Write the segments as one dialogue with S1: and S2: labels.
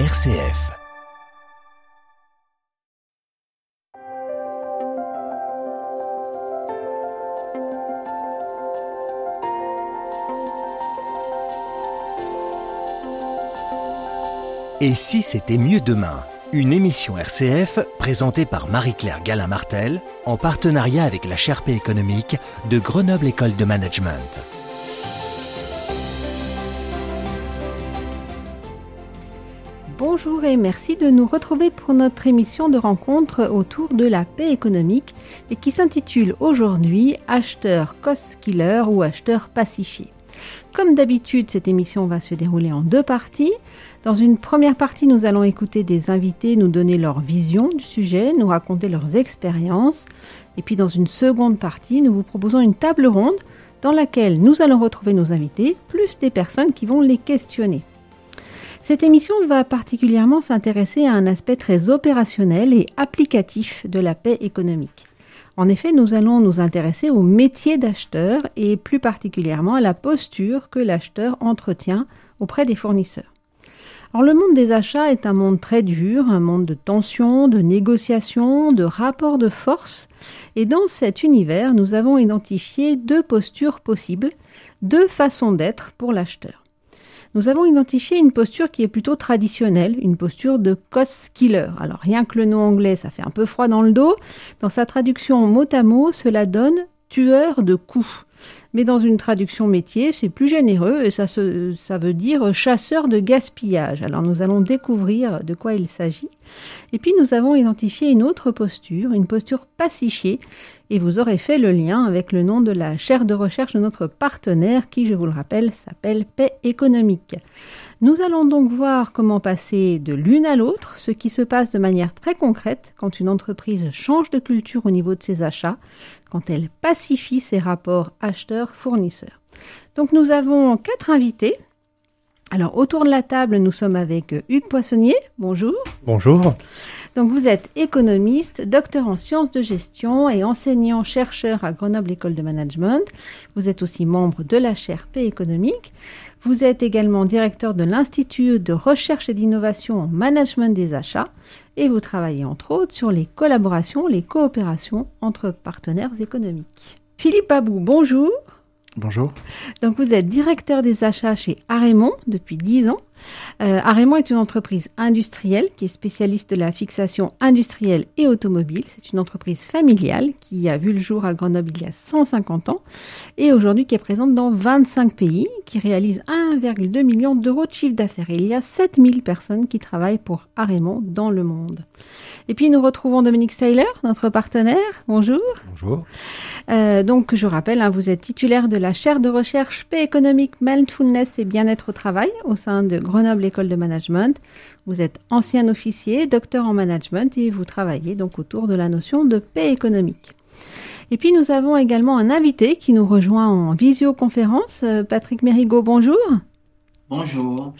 S1: RCF. Et si c'était mieux demain? Une émission RCF présentée par Marie-Claire Galin-Martel en partenariat avec la Sherpa économique de Grenoble École de Management.
S2: Bonjour et merci de nous retrouver pour notre émission de rencontre autour de la paix économique et qui s'intitule aujourd'hui Acheteur cost killer ou acheteur pacifié. Comme d'habitude, cette émission va se dérouler en deux parties. Dans une première partie, nous allons écouter des invités nous donner leur vision du sujet, nous raconter leurs expériences. Et puis dans une seconde partie, nous vous proposons une table ronde dans laquelle nous allons retrouver nos invités, plus des personnes qui vont les questionner. Cette émission va particulièrement s'intéresser à un aspect très opérationnel et applicatif de la paix économique. En effet, nous allons nous intéresser au métier d'acheteur et plus particulièrement à la posture que l'acheteur entretient auprès des fournisseurs. Alors, le monde des achats est un monde très dur, un monde de tensions, de négociations, de rapports de force. Et dans cet univers, nous avons identifié deux postures possibles, deux façons d'être pour l'acheteur nous avons identifié une posture qui est plutôt traditionnelle, une posture de cost killer. Alors rien que le nom anglais, ça fait un peu froid dans le dos. Dans sa traduction mot à mot, cela donne tueur de coups mais dans une traduction métier, c'est plus généreux et ça, veut dire chasseur de gaspillage. Alors nous allons découvrir de quoi il s'agit. Et puis nous avons identifié une autre posture, une posture pacifiée, et vous aurez fait le lien avec le nom de la chaire de recherche de notre partenaire qui, je vous le rappelle, s'appelle Paix économique. Nous allons donc voir comment passer de l'une à l'autre, ce qui se passe de manière très concrète quand une entreprise change de culture au niveau de ses achats, quand elle pacifie ses rapports acheteurs-fournisseurs. Donc nous avons quatre invités. Alors autour de la table, nous sommes avec Hugues Poissonnier. Bonjour.
S3: Bonjour.
S2: Donc vous êtes économiste, docteur en sciences de gestion et enseignant-chercheur à Grenoble École de Management. Vous êtes aussi membre de la chaire P économique. Vous êtes également directeur de l'Institut de recherche et d'innovation en management des achats et vous travaillez entre autres sur les collaborations, les coopérations entre partenaires économiques. Philippe Babou, bonjour.
S3: Bonjour.
S2: Donc vous êtes directeur des achats chez Arémont depuis 10 ans. Euh, est une entreprise industrielle qui est spécialiste de la fixation industrielle et automobile. C'est une entreprise familiale qui a vu le jour à Grenoble il y a 150 ans et aujourd'hui qui est présente dans 25 pays, qui réalise 1,2 million d'euros de chiffre d'affaires. Il y a 7000 personnes qui travaillent pour Arémont dans le monde. Et puis nous retrouvons Dominique Steyler, notre partenaire. Bonjour.
S3: Bonjour.
S2: Euh, donc je rappelle, hein, vous êtes titulaire de la chaire de recherche Paix économique, mindfulness et bien-être au travail au sein de Grenoble École de Management. Vous êtes ancien officier, docteur en management et vous travaillez donc autour de la notion de paix économique. Et puis nous avons également un invité qui nous rejoint en visioconférence, euh, Patrick Mérigot, bonjour.
S4: Bonjour.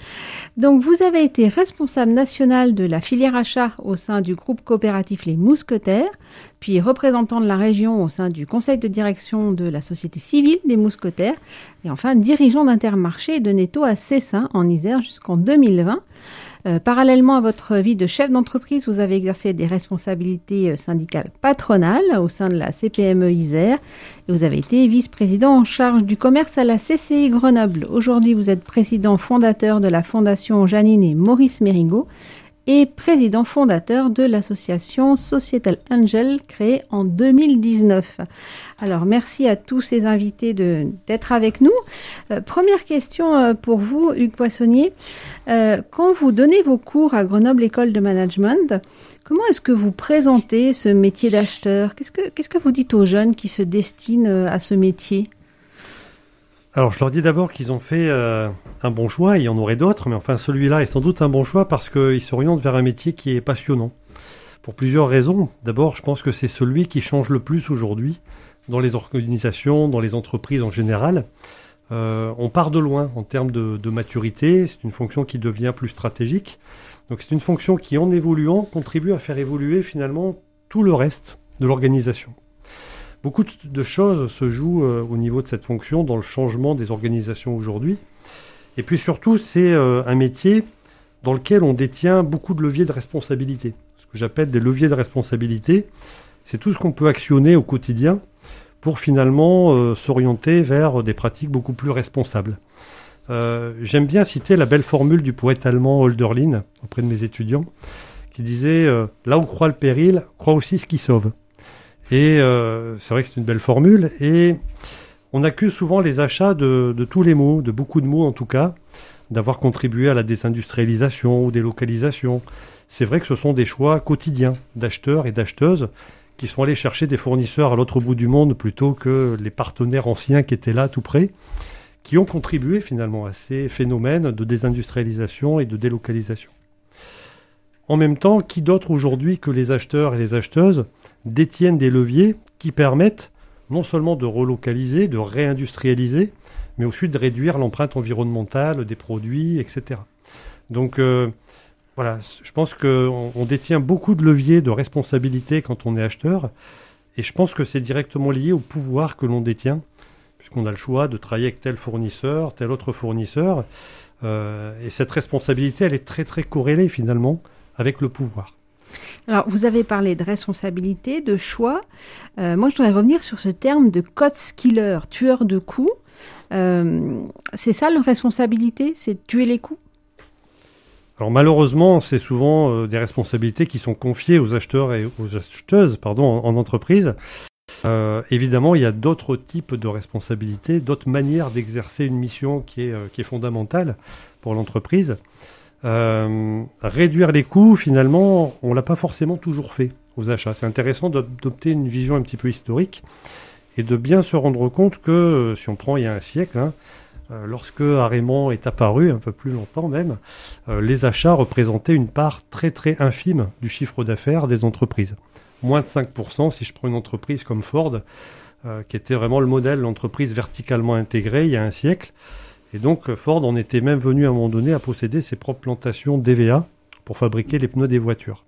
S2: Donc, vous avez été responsable national de la filière achat au sein du groupe coopératif Les Mousquetaires, puis représentant de la région au sein du conseil de direction de la société civile des Mousquetaires, et enfin dirigeant d'Intermarché de Netto à Cessin en Isère jusqu'en 2020. Euh, parallèlement à votre vie de chef d'entreprise, vous avez exercé des responsabilités euh, syndicales patronales au sein de la CPME Isère et vous avez été vice-président en charge du commerce à la CCI Grenoble. Aujourd'hui, vous êtes président fondateur de la Fondation Janine et Maurice Mérigot et président fondateur de l'association Societal Angel créée en 2019. Alors merci à tous ces invités d'être avec nous. Euh, première question euh, pour vous, Hugues Poissonnier. Euh, quand vous donnez vos cours à Grenoble École de Management, comment est-ce que vous présentez ce métier d'acheteur? Qu'est-ce que qu'est-ce que vous dites aux jeunes qui se destinent à ce métier?
S3: Alors je leur dis d'abord qu'ils ont fait euh, un bon choix, il y en aurait d'autres, mais enfin celui-là est sans doute un bon choix parce qu'ils s'orientent vers un métier qui est passionnant. Pour plusieurs raisons. D'abord, je pense que c'est celui qui change le plus aujourd'hui dans les organisations, dans les entreprises en général. Euh, on part de loin en termes de, de maturité, c'est une fonction qui devient plus stratégique. Donc c'est une fonction qui, en évoluant, contribue à faire évoluer finalement tout le reste de l'organisation. Beaucoup de choses se jouent euh, au niveau de cette fonction dans le changement des organisations aujourd'hui. Et puis surtout, c'est euh, un métier dans lequel on détient beaucoup de leviers de responsabilité. Ce que j'appelle des leviers de responsabilité, c'est tout ce qu'on peut actionner au quotidien pour finalement euh, s'orienter vers des pratiques beaucoup plus responsables. J'aime bien citer la belle formule du poète allemand Holderlin auprès de mes étudiants, qui disait là où croit le péril, croit aussi ce qui sauve. Et c'est vrai que c'est une belle formule. Et on accuse souvent les achats de, de tous les mots, de beaucoup de mots en tout cas, d'avoir contribué à la désindustrialisation ou délocalisation. C'est vrai que ce sont des choix quotidiens d'acheteurs et d'acheteuses qui sont allés chercher des fournisseurs à l'autre bout du monde plutôt que les partenaires anciens qui étaient là tout près, qui ont contribué finalement à ces phénomènes de désindustrialisation et de délocalisation. En même temps, qui d'autre aujourd'hui que les acheteurs et les acheteuses détiennent des leviers qui permettent non seulement de relocaliser, de réindustrialiser, mais aussi de réduire l'empreinte environnementale des produits, etc. Donc euh, voilà, je pense qu'on on détient beaucoup de leviers de responsabilité quand on est acheteur, et je pense que c'est directement lié au pouvoir que l'on détient, puisqu'on a le choix de travailler avec tel fournisseur, tel autre fournisseur, euh, et cette responsabilité, elle est très très corrélée finalement avec le pouvoir.
S2: Alors, vous avez parlé de responsabilité, de choix. Euh, moi, je voudrais revenir sur ce terme de cost killer, tueur de coûts. Euh, c'est ça leur responsabilité, c'est tuer les coûts
S3: alors malheureusement, c'est souvent euh, des responsabilités qui sont confiées aux acheteurs et aux acheteuses pardon, en, entreprise. Évidemment, il y a d'autres types de responsabilités, d'autres manières d'exercer une mission qui est fondamentale pour l'entreprise. Réduire les coûts, finalement, on l'a pas forcément toujours fait aux achats. C'est intéressant d'adopter une vision un petit peu historique et de bien se rendre compte que, euh, si on prend il y a un siècle, hein, euh, lorsque Arémon est apparu, un peu plus longtemps même, euh, les achats représentaient une part très très infime du chiffre d'affaires des entreprises. Moins de 5% si je prends une entreprise comme Ford, qui était vraiment le modèle, l'entreprise verticalement intégrée il y a un siècle. Et donc Ford en était même venu à un moment donné à posséder ses propres plantations d'EVA pour fabriquer les pneus des voitures.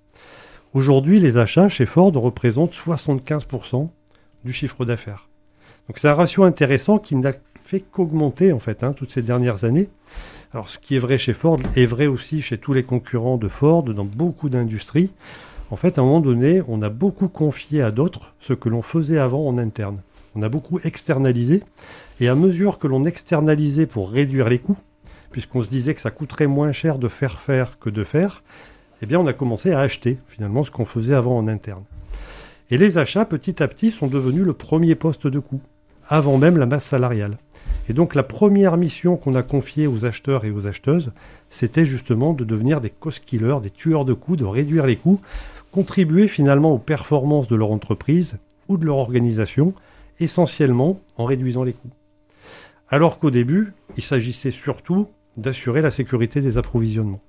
S3: Aujourd'hui, les achats chez Ford représentent 75% du chiffre d'affaires. Donc c'est un ratio intéressant qui n'a fait qu'augmenter en fait hein, toutes ces dernières années. Alors ce qui est vrai chez Ford est vrai aussi chez tous les concurrents de Ford dans beaucoup d'industries. En fait, à un moment donné, on a beaucoup confié à d'autres ce que l'on faisait avant en interne. On a beaucoup externalisé. Et à mesure que l'on externalisait pour réduire les coûts, puisqu'on se disait que ça coûterait moins cher de faire faire que de faire, eh bien on a commencé à acheter finalement ce qu'on faisait avant en interne. Et les achats, petit à petit, sont devenus le premier poste de coût, avant même la masse salariale. Et donc la première mission qu'on a confiée aux acheteurs et aux acheteuses, c'était justement de devenir des cost killers, des tueurs de coûts, de réduire les coûts, contribuer finalement aux performances de leur entreprise ou de leur organisation, essentiellement en réduisant les coûts. Alors qu'au début, il s'agissait surtout d'assurer la sécurité des approvisionnements.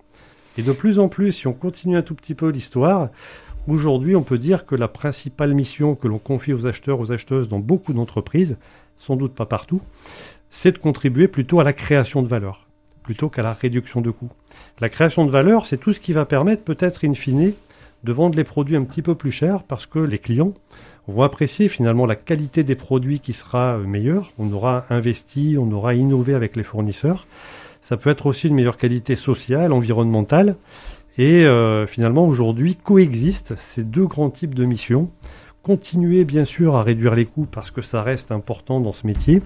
S3: Et de plus en plus, si on continue un tout petit peu l'histoire, Aujourd'hui, on peut dire que la principale mission que l'on confie aux acheteurs, aux acheteuses dans beaucoup d'entreprises, sans doute pas partout, c'est de contribuer plutôt à la création de valeur, plutôt qu'à la réduction de coûts. La création de valeur, c'est tout ce qui va permettre peut-être in fine de vendre les produits un petit peu plus chers parce que les clients vont apprécier finalement la qualité des produits qui sera meilleure. On aura investi, on aura innové avec les fournisseurs. Ça peut être aussi une meilleure qualité sociale, environnementale. Et euh, finalement, aujourd'hui, coexistent ces deux grands types de missions. Continuer, bien sûr, à réduire les coûts parce que ça reste important dans ce métier,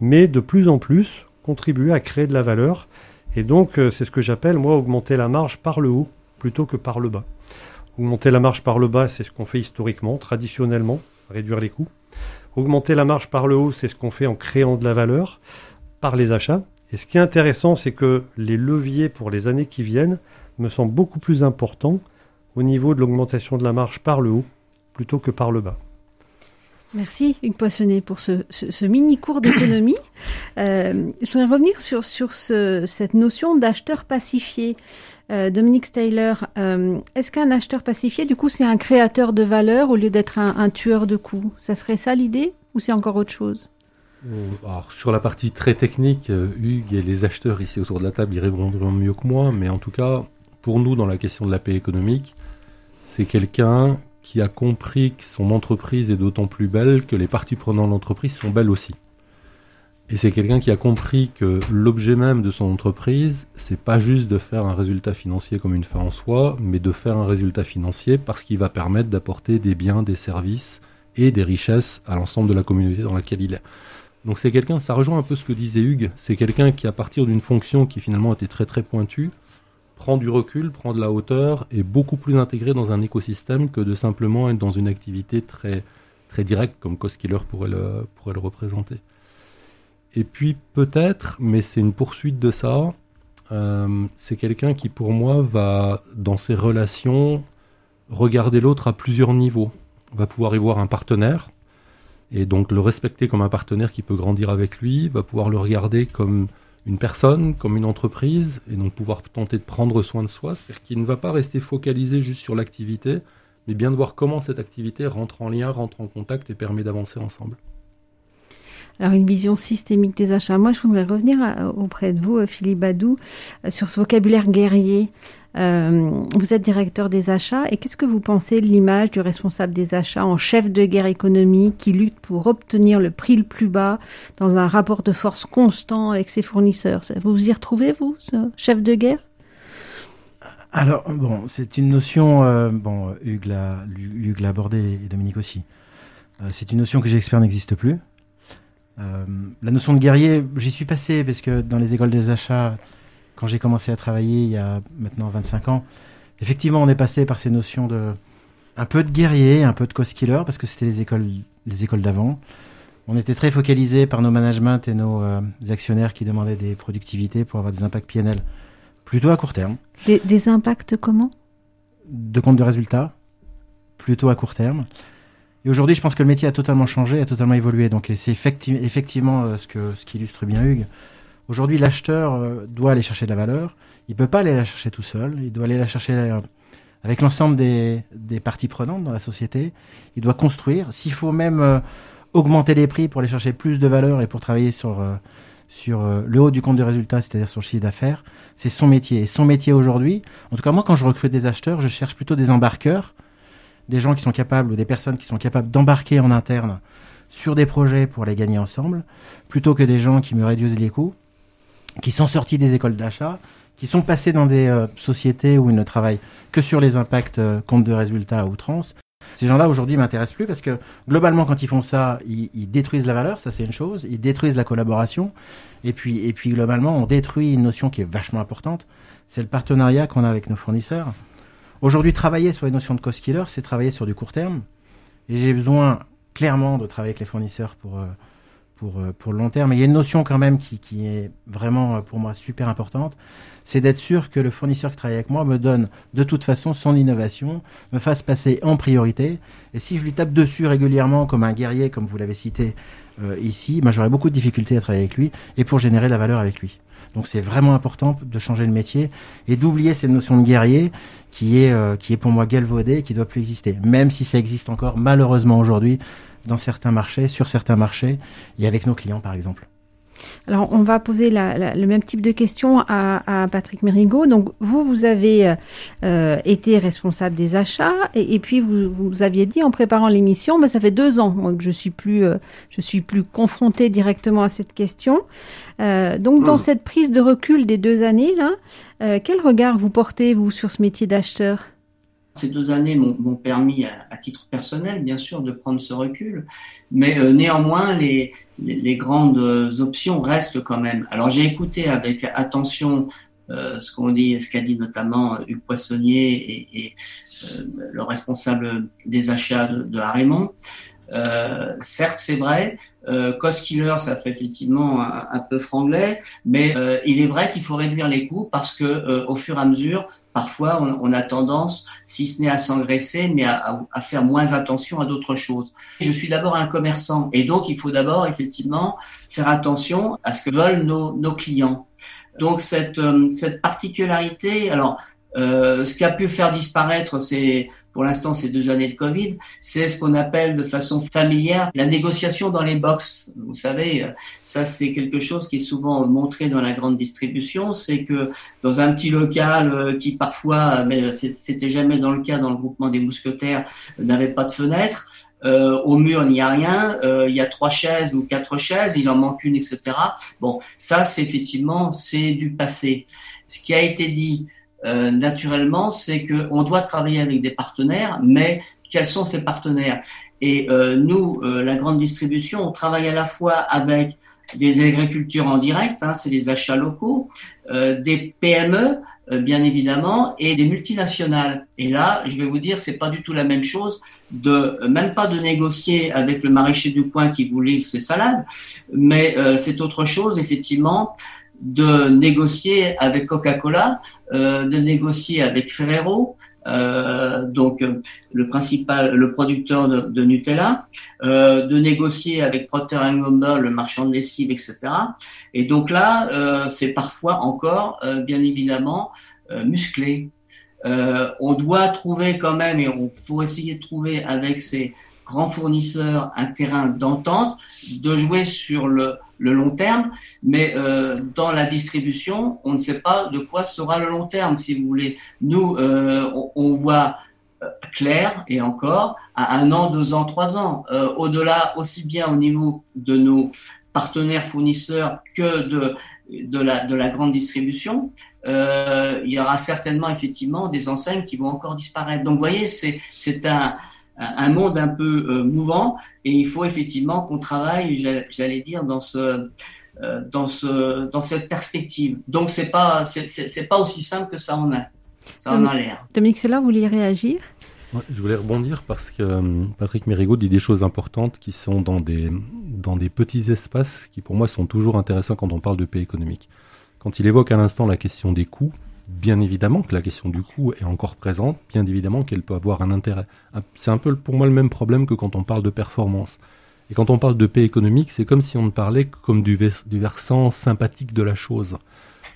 S3: mais de plus en plus, contribuer à créer de la valeur. Et donc, euh, c'est ce que j'appelle, moi, augmenter la marge par le haut plutôt que par le bas. Augmenter la marge par le bas, c'est ce qu'on fait historiquement, traditionnellement, réduire les coûts. Augmenter la marge par le haut, c'est ce qu'on fait en créant de la valeur par les achats. Et ce qui est intéressant, c'est que les leviers pour les années qui viennent me semble beaucoup plus important au niveau de l'augmentation de la marge par le haut plutôt que par le bas.
S2: Merci Hugues Poissonnet pour ce, mini cours d'économie. Euh, je voudrais revenir sur, sur cette notion d'acheteur pacifié. Euh, Dominique Taylor, euh, est-ce qu'un acheteur pacifié, du coup, c'est un créateur de valeur au lieu d'être un, tueur de coûts Ça serait ça l'idée ou c'est encore autre chose?
S5: Sur la partie très technique, Hugues et les acheteurs ici autour de la table y répondront mieux que moi, mais en tout cas, pour nous, dans la question de la paix économique, c'est quelqu'un qui a compris que son entreprise est d'autant plus belle que les parties prenantes de l'entreprise sont belles aussi. Et c'est quelqu'un qui a compris que l'objet même de son entreprise, c'est pas juste de faire un résultat financier comme une fin en soi, mais de faire un résultat financier parce qu'il va permettre d'apporter des biens, des services et des richesses à l'ensemble de la communauté dans laquelle il est. Donc c'est quelqu'un, ça rejoint un peu ce que disait Hugues, c'est quelqu'un qui à partir d'une fonction qui finalement était très très pointue, prend du recul, prend de la hauteur, et beaucoup plus intégré dans un écosystème que de simplement être dans une activité très très directe comme Coskiller pourrait le, pourrait le représenter. Et puis peut-être, mais c'est une poursuite de ça, euh, c'est quelqu'un qui pour moi va, dans ses relations, regarder l'autre à plusieurs niveaux. Va pouvoir y voir un partenaire, et donc le respecter comme un partenaire qui peut grandir avec lui, va pouvoir le regarder comme une personne, comme une entreprise, et donc pouvoir tenter de prendre soin de soi, c'est-à-dire qu'il ne va pas rester focalisé juste sur l'activité, mais bien de voir comment cette activité rentre en lien, rentre en contact et permet d'avancer ensemble.
S2: Alors une vision systémique des achats. Moi, je voudrais revenir auprès de vous, euh, Philippe Badou, euh, sur ce vocabulaire guerrier. Euh, vous êtes directeur des achats et qu'est-ce que vous pensez de l'image du responsable des achats en chef de guerre économique qui lutte pour obtenir le prix le plus bas dans un rapport de force constant avec ses fournisseurs? Vous vous y retrouvez, vous, ce chef de guerre?
S6: Alors, bon, c'est une notion, bon, Hugues l'a abordé et Dominique aussi. c'est une notion que j'espère n'existe plus. Euh, la notion de guerrier, j'y suis passé parce que dans les écoles des achats, quand j'ai commencé à travailler il y a maintenant 25 ans, effectivement, on est passé par ces notions de un peu de guerrier, un peu de cost killer parce que c'était les écoles, les écoles d'avant. On était très focalisé par nos managements et nos euh, actionnaires qui demandaient des productivités pour avoir des impacts PNL plutôt à court terme.
S2: Des, des impacts comment?
S6: De compte de résultats, plutôt à court terme. Et aujourd'hui, je pense que le métier a totalement changé, a totalement évolué. Donc, c'est effectivement euh, ce que ce qui illustre bien Hugues. Aujourd'hui, l'acheteur euh, doit aller chercher de la valeur. Il peut pas aller la chercher tout seul. Il doit aller la chercher euh, avec l'ensemble des, parties prenantes dans la société. Il doit construire. S'il faut même augmenter les prix pour aller chercher plus de valeur et pour travailler sur sur le haut du compte de résultat, c'est-à-dire sur le chiffre d'affaires, c'est son métier. Et son métier aujourd'hui, en tout cas moi, quand je recrute des acheteurs, je cherche plutôt des embarqueurs des gens qui sont capables ou des personnes qui sont capables d'embarquer en interne sur des projets pour les gagner ensemble, plutôt que des gens qui me réduisent les coûts, qui sont sortis des écoles d'achat, qui sont passés dans des euh, sociétés où ils ne travaillent que sur les impacts euh, compte de résultats à outrance. Ces gens-là aujourd'hui m'intéressent plus parce que globalement quand ils font ça, ils, détruisent la valeur, ça c'est une chose, ils détruisent la collaboration, et puis et puis globalement on détruit une notion qui est vachement importante, c'est le partenariat qu'on a avec nos fournisseurs. Aujourd'hui, travailler sur les notions de cost killer, c'est travailler sur du court terme. Et j'ai besoin clairement de travailler avec les fournisseurs pour, euh, pour, euh, pour le long terme. Il y a une notion quand même qui, est vraiment euh, pour moi super importante, c'est d'être sûr que le fournisseur qui travaille avec moi me donne de toute façon son innovation, me fasse passer en priorité. Et si je lui tape dessus régulièrement comme un guerrier, comme vous l'avez cité ici, ben j'aurai beaucoup de difficultés à travailler avec lui et pour générer de la valeur avec lui. Donc c'est vraiment important de changer le métier et d'oublier cette notion de guerrier qui est, euh, qui est pour moi galvaudée et qui doit plus exister. Même si ça existe encore malheureusement aujourd'hui dans certains marchés, sur certains marchés et avec nos clients par exemple.
S2: Alors, on va poser le même type de questions à, Patrick Mérigot. Donc, vous, vous avez euh, été responsable des achats et, puis vous, vous aviez dit en préparant l'émission, mais ça fait deux ans que je suis plus, euh, je suis plus confronté directement à cette question. Euh, donc, dans hmm. cette prise de recul des deux années là, quel regard vous portez vous sur ce métier d'acheteur?
S4: Ces deux années m'ont permis, à, titre personnel, bien sûr, de prendre ce recul, mais euh, néanmoins, les, les, grandes options restent quand même. Alors, j'ai écouté avec attention euh, ce qu'on dit, ce qu'a dit notamment Hugues Poissonnier et, et euh, le responsable des achats de, de Harémont. Euh, certes, c'est vrai, euh, cost killer, ça fait effectivement un, peu franglais, mais euh, il est vrai qu'il faut réduire les coûts parce que euh, au fur et à mesure, parfois, on, a tendance, si ce n'est à s'engraisser, mais à, à, faire moins attention à d'autres choses. Je suis d'abord un commerçant, et donc il faut d'abord effectivement faire attention à ce que veulent nos, nos clients. Donc cette, euh, cette particularité, alors euh, ce qui a pu faire disparaître, c'est pour l'instant ces deux années de Covid, c'est ce qu'on appelle de façon familière la négociation dans les box. Vous savez, ça c'est quelque chose qui est souvent montré dans la grande distribution, c'est que dans un petit local euh, qui parfois, mais c'était jamais dans le cas dans le groupement des mousquetaires, n'avait pas de fenêtre, euh, au mur, il n'y a rien, euh, il y a trois chaises ou quatre chaises, il en manque une, etc. Bon, ça, c'est effectivement, c'est du passé. Ce qui a été dit euh, naturellement, c'est qu'on doit travailler avec des partenaires, mais quels sont ces partenaires? Et nous, la grande distribution, on travaille à la fois avec des agricultures en direct, hein, c'est les achats locaux, des PME, euh, bien évidemment, et des multinationales. Et là, je vais vous dire, c'est pas du tout la même chose de même pas de négocier avec le maraîcher du coin qui vous livre ses salades, mais euh, c'est autre chose effectivement de négocier avec Coca-Cola, euh, de négocier avec Ferrero, euh, donc le principal, le producteur de, Nutella, euh, de négocier avec Procter Gamble, le marchand de lessive, etc. Et donc là, euh, c'est parfois encore, euh, bien évidemment, euh, musclé. on doit trouver quand même, et on faut essayer de trouver avec ces grands fournisseurs un terrain d'entente, de jouer sur le, le long terme, mais euh, dans la distribution, on ne sait pas de quoi sera le long terme, si vous voulez. Nous, euh, on, voit euh, clair, et encore, à un an, deux ans, trois ans. Au-delà, aussi bien au niveau de nos partenaires fournisseurs que de, de, la, de la grande distribution, il y aura certainement effectivement des enseignes qui vont encore disparaître. Donc, vous voyez, c'est un un monde un peu euh, mouvant et il faut effectivement qu'on travaille, j'allais dire, dans ce euh, dans ce dans cette perspective. Donc c'est pas c'est pas aussi simple que ça en a. Ça en a l'air.
S2: Dominique Sella, vous vouliez réagir?
S5: Je voulais rebondir parce que euh, Patrick Mérigot dit des choses importantes qui sont dans des dans des petits espaces qui pour moi sont toujours intéressants quand on parle de paix économique. Quand il évoque à l'instant la question des coûts, bien évidemment que la question du coût est encore présente, bien évidemment qu'elle peut avoir un intérêt. C'est un peu pour moi le même problème que quand on parle de performance. Et quand on parle de paix économique, c'est comme si on ne parlait que comme du, versant sympathique de la chose.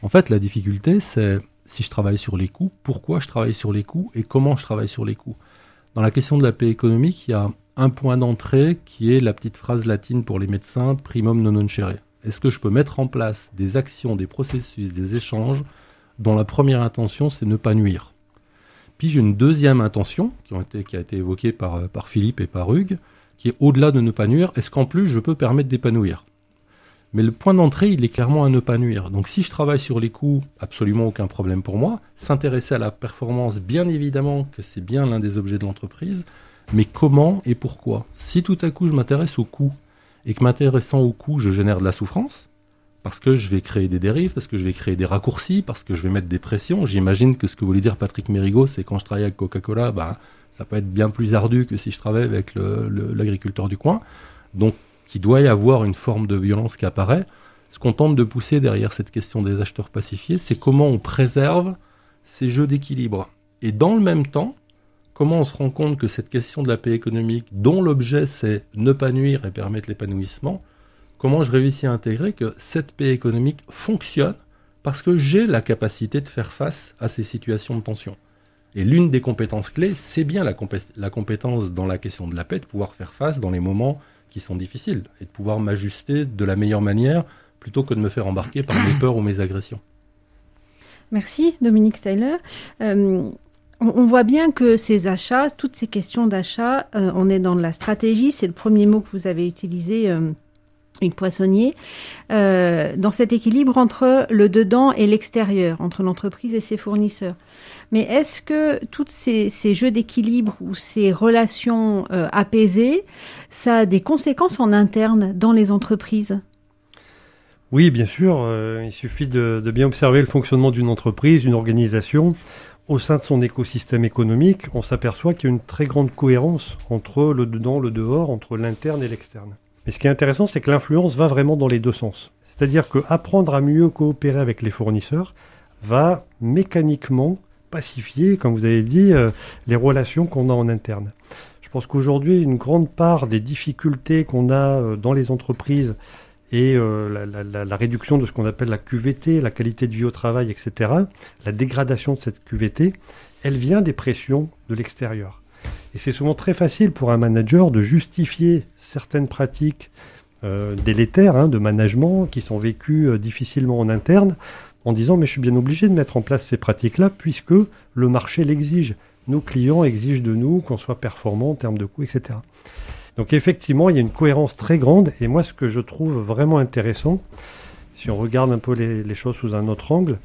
S5: En fait, la difficulté, c'est si je travaille sur les coûts, pourquoi je travaille sur les coûts et comment je travaille sur les coûts? Dans la question de la paix économique, il y a un point d'entrée qui est la petite phrase latine pour les médecins, primum non nocere. Est-ce que je peux mettre en place des actions, des processus, des échanges dont la première intention, c'est ne pas nuire. Puis j'ai une deuxième intention, qui, a été évoquée par, euh, par Philippe et par Hugues, qui est au-delà de ne pas nuire, est-ce qu'en plus je peux permettre d'épanouir? Mais le point d'entrée, il est clairement à ne pas nuire. Donc si je travaille sur les coûts, absolument aucun problème pour moi. S'intéresser à la performance, bien évidemment que c'est bien l'un des objets de l'entreprise, mais comment et pourquoi? Si tout à coup je m'intéresse aux coûts, et que m'intéressant aux coûts, je génère de la souffrance, parce que je vais créer des dérives, parce que je vais créer des raccourcis, parce que je vais mettre des pressions. J'imagine que ce que voulait dire Patrick Mérigot, c'est quand je travaille avec Coca-Cola, bah, ça peut être bien plus ardu que si je travaille avec l'agriculteur du coin. Donc, il doit y avoir une forme de violence qui apparaît. Ce qu'on tente de pousser derrière cette question des acheteurs pacifiés, c'est comment on préserve ces jeux d'équilibre. Et dans le même temps, comment on se rend compte que cette question de la paix économique, dont l'objet c'est ne pas nuire et permettre l'épanouissement, comment je réussis à intégrer que cette paix économique fonctionne parce que j'ai la capacité de faire face à ces situations de tension. Et l'une des compétences clés, c'est bien la, compétence dans la question de la paix, de pouvoir faire face dans les moments qui sont difficiles et de pouvoir m'ajuster de la meilleure manière plutôt que de me faire embarquer par mes peurs ou mes agressions.
S2: Merci Dominique Steyler. Euh, on, voit bien que ces achats, toutes ces questions d'achat, euh, on est dans la stratégie, c'est le premier mot que vous avez utilisé. Euh, une Poissonnier, euh, dans cet équilibre entre le dedans et l'extérieur, entre l'entreprise et ses fournisseurs. Mais est-ce que tous ces, jeux d'équilibre ou ces relations euh, apaisées, ça a des conséquences en interne dans les entreprises?
S3: Oui, bien sûr. Euh, il suffit de, de, bien observer le fonctionnement d'une entreprise, d'une organisation. Au sein de son écosystème économique, on s'aperçoit qu'il y a une très grande cohérence entre le dedans, le dehors, entre l'interne et l'externe. Mais ce qui est intéressant, c'est que l'influence va vraiment dans les deux sens. C'est-à-dire que apprendre à mieux coopérer avec les fournisseurs va mécaniquement pacifier, comme vous avez dit, euh, les relations qu'on a en interne. Je pense qu'aujourd'hui, une grande part des difficultés qu'on a euh, dans les entreprises et euh, la, la, réduction de ce qu'on appelle la QVT, la qualité de vie au travail, etc., la dégradation de cette QVT, elle vient des pressions de l'extérieur. Et c'est souvent très facile pour un manager de justifier certaines pratiques euh, délétères hein, de management qui sont vécues euh, difficilement en interne en disant mais je suis bien obligé de mettre en place ces pratiques-là puisque le marché l'exige. Nos clients exigent de nous qu'on soit performant en termes de coûts, etc. Donc effectivement, il y a une cohérence très grande. Et moi, ce que je trouve vraiment intéressant, si on regarde un peu les, choses sous un autre angle,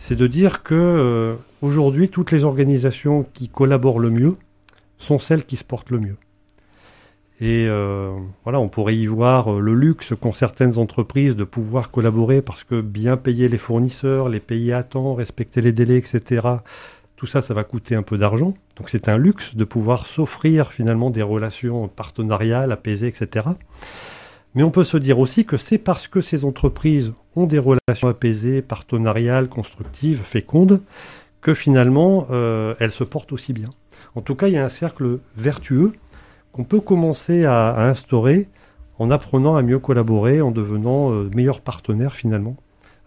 S3: c'est de dire que euh, aujourd'hui, toutes les organisations qui collaborent le mieux sont celles qui se portent le mieux. Et euh, voilà, on pourrait y voir euh, le luxe qu'ont certaines entreprises de pouvoir collaborer parce que bien payer les fournisseurs, les payer à temps, respecter les délais, etc. Tout ça, ça va coûter un peu d'argent. Donc c'est un luxe de pouvoir s'offrir finalement des relations partenariales, apaisées, etc. Mais on peut se dire aussi que c'est parce que ces entreprises ont des relations apaisées, partenariales, constructives, fécondes, que finalement euh, elles se portent aussi bien. En tout cas, il y a un cercle vertueux qu'on peut commencer à, instaurer en apprenant à mieux collaborer, en devenant euh, meilleurs partenaires finalement,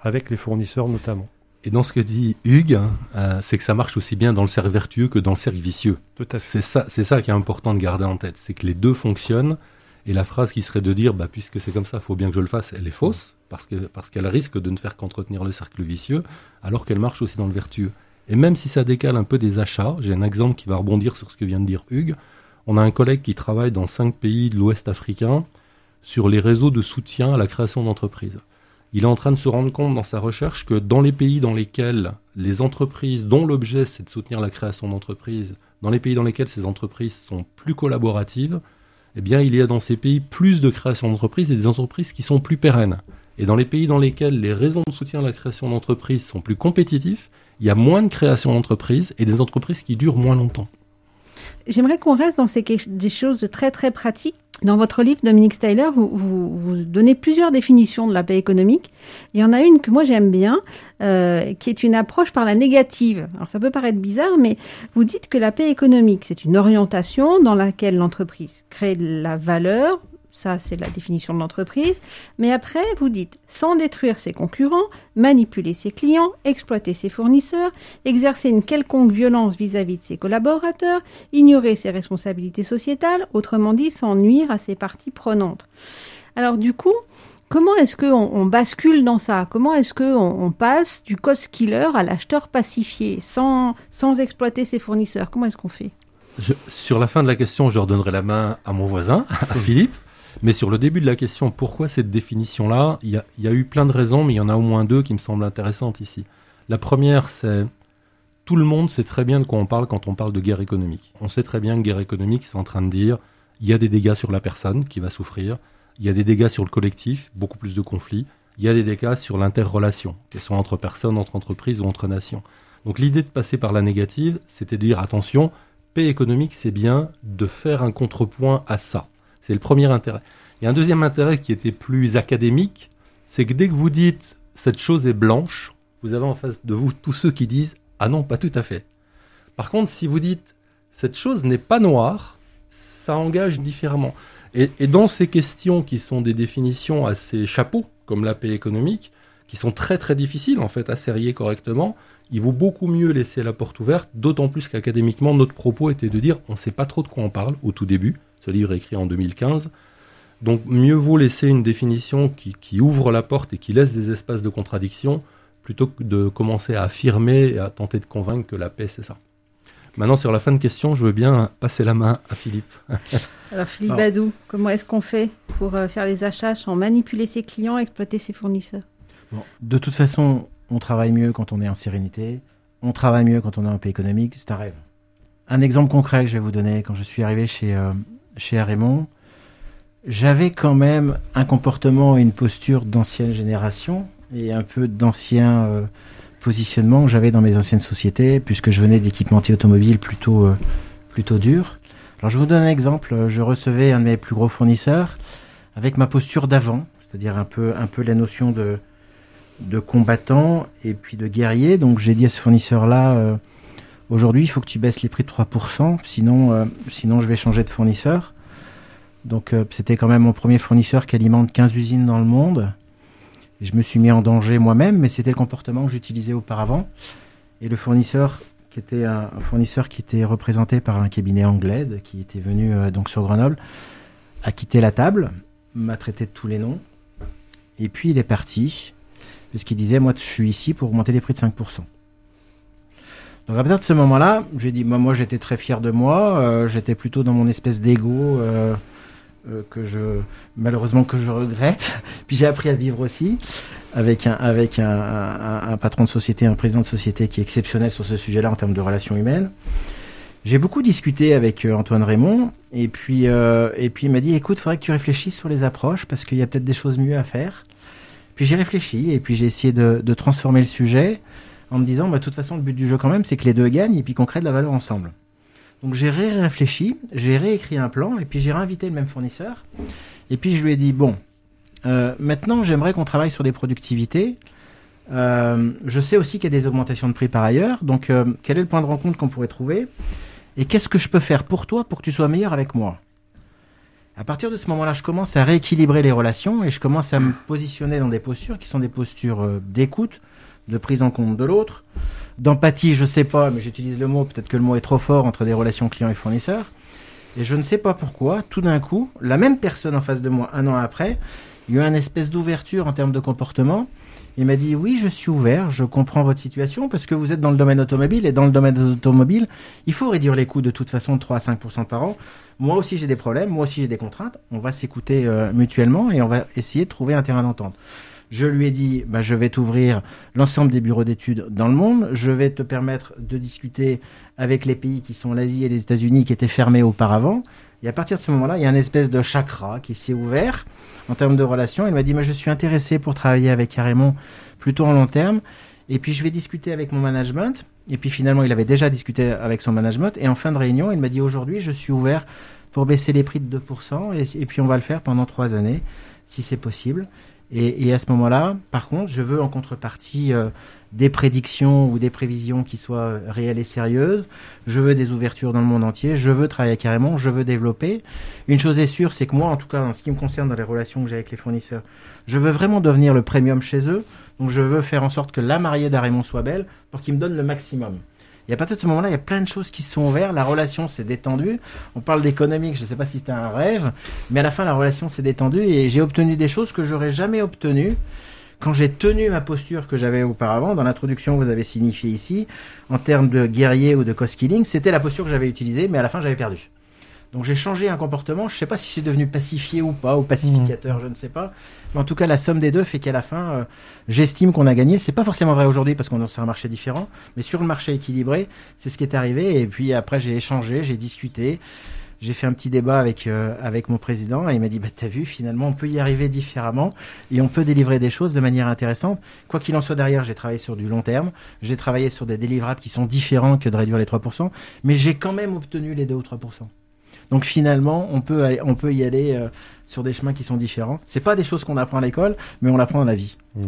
S3: avec les fournisseurs notamment.
S5: Et dans ce que dit Hugues, euh, c'est que ça marche aussi bien dans le cercle vertueux que dans le cercle vicieux. C'est ça, c'est ça qui est important de garder en tête, c'est que les deux fonctionnent. Et la phrase qui serait de dire, bah, puisque c'est comme ça, il faut bien que je le fasse, elle est fausse, parce que parce qu'elle risque de ne faire qu'entretenir le cercle vicieux, alors qu'elle marche aussi dans le vertueux. Et même si ça décale un peu des achats, j'ai un exemple qui va rebondir sur ce que vient de dire Hugues. On a un collègue qui travaille dans cinq pays de l'Ouest africain sur les réseaux de soutien à la création d'entreprises. Il est en train de se rendre compte dans sa recherche que dans les pays dans lesquels les entreprises dont l'objet c'est de soutenir la création d'entreprises, dans les pays dans lesquels ces entreprises sont plus collaboratives, eh bien il y a dans ces pays plus de création d'entreprises et des entreprises qui sont plus pérennes. Et dans les pays dans lesquels les raisons de soutien à la création d'entreprises sont plus compétitifs, il y a moins de création d'entreprises et des entreprises qui durent moins longtemps.
S2: J'aimerais qu'on reste dans ces, des choses très très pratiques. Dans votre livre, Dominique Styler, vous, vous, donnez plusieurs définitions de la paix économique. Il y en a une que moi j'aime bien, euh, qui est une approche par la négative. Alors ça peut paraître bizarre, mais vous dites que la paix économique, c'est une orientation dans laquelle l'entreprise crée de la valeur, ça, c'est la définition de l'entreprise. Mais après, vous dites sans détruire ses concurrents, manipuler ses clients, exploiter ses fournisseurs, exercer une quelconque violence vis-à-vis de ses collaborateurs, ignorer ses responsabilités sociétales, autrement dit, sans nuire à ses parties prenantes. Alors du coup, comment est-ce qu'on on bascule dans ça? Comment est-ce qu'on on passe du cost killer à l'acheteur pacifié sans, sans exploiter ses fournisseurs? Comment est-ce qu'on fait?
S5: Sur la fin de la question, je redonnerai la main à mon voisin, à Philippe. Mais sur le début de la question, pourquoi cette définition-là il y, a, eu plein de raisons, mais il y en a au moins deux qui me semblent intéressantes ici. La première, c'est tout le monde sait très bien de quoi on parle quand on parle de guerre économique. On sait très bien que guerre économique, c'est en train de dire il y a des dégâts sur la personne qui va souffrir, il y a des dégâts sur le collectif, beaucoup plus de conflits, il y a des dégâts sur l'interrelation, qu'elles soient entre personnes, entre entreprises ou entre nations. Donc l'idée de passer par la négative, c'était de dire attention, paix économique, c'est bien de faire un contrepoint à ça. C'est le premier intérêt. A un deuxième intérêt qui était plus académique, c'est que dès que vous dites cette chose est blanche, vous avez en face de vous tous ceux qui disent ah non, pas tout à fait. Par contre, si vous dites cette chose n'est pas noire, ça engage différemment. Et, dans ces questions qui sont des définitions assez chapeaux, comme la paix économique, qui sont très très difficiles en fait à serrer correctement, il vaut beaucoup mieux laisser la porte ouverte, d'autant plus qu'académiquement notre propos était de dire on ne sait pas trop de quoi on parle au tout début, ce livre est écrit en 2015. Donc mieux vaut laisser une définition qui, ouvre la porte et qui laisse des espaces de contradiction plutôt que de commencer à affirmer et à tenter de convaincre que la paix c'est ça. Maintenant sur la fin de question, je veux bien passer la main à Philippe.
S2: Alors Philippe Badou, comment est-ce qu'on fait pour euh, faire les achats sans manipuler ses clients, exploiter ses fournisseurs?
S6: De toute façon, on travaille mieux quand on est en sérénité, on travaille mieux quand on est en paix économique, c'est un rêve. Un exemple concret que je vais vous donner, quand je suis arrivé chez, euh, chez Raymond, j'avais quand même un comportement et une posture d'ancienne génération et un peu d'ancien euh, positionnement que j'avais dans mes anciennes sociétés, puisque je venais d'équipementiers automobiles plutôt, euh, plutôt durs. Alors je vous donne un exemple, je recevais un de mes plus gros fournisseurs avec ma posture d'avant, c'est-à-dire un peu, un peu la notion de, de combattant et puis de guerrier. Donc j'ai dit à ce fournisseur-là, euh, Aujourd'hui, il faut que tu baisses les prix de 3%, sinon, euh, sinon je vais changer de fournisseur. Donc euh, c'était quand même mon premier fournisseur qui alimente 15 usines dans le monde. je me suis mis en danger moi-même, mais c'était le comportement que j'utilisais auparavant. Et le fournisseur, qui était un, fournisseur qui était représenté par un cabinet anglais, qui était venu euh, donc sur Grenoble, a quitté la table, m'a traité de tous les noms. Et puis il est parti, parce qu'il disait, moi je suis ici pour augmenter les prix de 5%. Donc à partir de ce moment-là, j'ai dit, moi, moi j'étais très fier de moi, euh, j'étais plutôt dans mon espèce d'ego, euh, que je malheureusement que je regrette. Puis j'ai appris à vivre aussi avec un avec un, un, patron de société, un président de société qui est exceptionnel sur ce sujet-là en termes de relations humaines. J'ai beaucoup discuté avec Antoine Raymond et puis et puis il m'a dit écoute, faudrait que tu réfléchisses sur les approches parce qu'il y a peut-être des choses mieux à faire. Puis j'ai réfléchi et puis j'ai essayé de, de, transformer le sujet en me disant, bah, de toute façon, le but du jeu quand même, c'est que les deux gagnent et puis qu'on crée de la valeur ensemble. Donc j'ai réfléchi, j'ai réécrit un plan et puis j'ai réinvité le même fournisseur. Et puis je lui ai dit, bon, euh, maintenant j'aimerais qu'on travaille sur des productivités. Euh, je sais aussi qu'il y a des augmentations de prix par ailleurs. Donc euh, quel est le point de rencontre qu'on pourrait trouver Et qu'est-ce que je peux faire pour toi pour que tu sois meilleur avec moi? À partir de ce moment-là, je commence à rééquilibrer les relations et je commence à me positionner dans des postures qui sont des postures d'écoute, de prise en compte de l'autre, d'empathie, je sais pas, mais j'utilise le mot, peut-être que le mot est trop fort entre des relations clients et fournisseurs. Et je ne sais pas pourquoi, tout d'un coup, la même personne en face de moi, un an après, il y a eu une espèce d'ouverture en termes de comportement. Il m'a dit oui, je suis ouvert, je comprends votre situation parce que vous êtes dans le domaine automobile et dans le domaine automobile, il faut réduire les coûts de toute façon de 3 à 5 par an. Moi aussi j'ai des problèmes, moi aussi j'ai des contraintes. On va s'écouter euh, mutuellement et on va essayer de trouver un terrain d'entente. Je lui ai dit, bah, je vais t'ouvrir l'ensemble des bureaux d'études dans le monde. Je vais te permettre de discuter avec les pays qui sont l'Asie et les États-Unis qui étaient fermés auparavant. Et à partir de ce moment-là, il y a une espèce de chakra qui s'est ouvert en termes de relations. Il m'a dit, je suis intéressé pour travailler avec Carrément plutôt en long terme. Et puis, je vais discuter avec mon management. Et puis, finalement, il avait déjà discuté avec son management. Et en fin de réunion, il m'a dit, aujourd'hui, je suis ouvert pour baisser les prix de 2%. Et, et puis, on va le faire pendant trois années, si c'est possible. Et, à ce moment-là, par contre, je veux en contrepartie euh, des prédictions ou des prévisions qui soient réelles et sérieuses. Je veux des ouvertures dans le monde entier. Je veux travailler carrément. Je veux développer. Une chose est sûre, c'est que moi, en tout cas, en ce qui me concerne dans les relations que j'ai avec les fournisseurs, je veux vraiment devenir le premium chez eux. Donc, je veux faire en sorte que la mariée d'Arémon soit belle pour qu'ils me donnent le maximum. Et à partir de ce moment-là, il y a plein de choses qui se sont ouvertes. La relation s'est détendue. On parle d'économique, je ne sais pas si c'était un rêve, mais à la fin, la relation s'est détendue et j'ai obtenu des choses que j'aurais jamais obtenues quand j'ai tenu ma posture que j'avais auparavant, dans l'introduction vous avez signifié ici, en termes de guerrier ou de cost killing, c'était la posture que j'avais utilisée, mais à la fin j'avais perdu. Donc j'ai changé un comportement, je ne sais pas si je suis devenu pacifié ou pas, ou pacificateur, je ne sais pas. Mais en tout cas, la somme des deux fait qu'à la fin, euh, j'estime qu'on a gagné. C'est pas forcément vrai aujourd'hui parce qu'on est sur un marché différent, mais sur le marché équilibré, c'est ce qui est arrivé. Et puis après, j'ai échangé, j'ai discuté j'ai fait un petit débat avec euh, avec mon président et il m'a dit bah t'as vu finalement on peut y arriver différemment et on peut délivrer des choses de manière intéressante. Quoi qu'il en soit derrière, j'ai travaillé sur du long terme, j'ai travaillé sur des délivrables qui sont différents que de réduire les 3%, mais j'ai quand même obtenu les 2 ou 3%. Donc finalement, on peut, on peut y aller euh, sur des chemins qui sont différents. C'est pas des choses qu'on apprend à l'école, mais on l'apprend dans la vie.
S2: Mmh.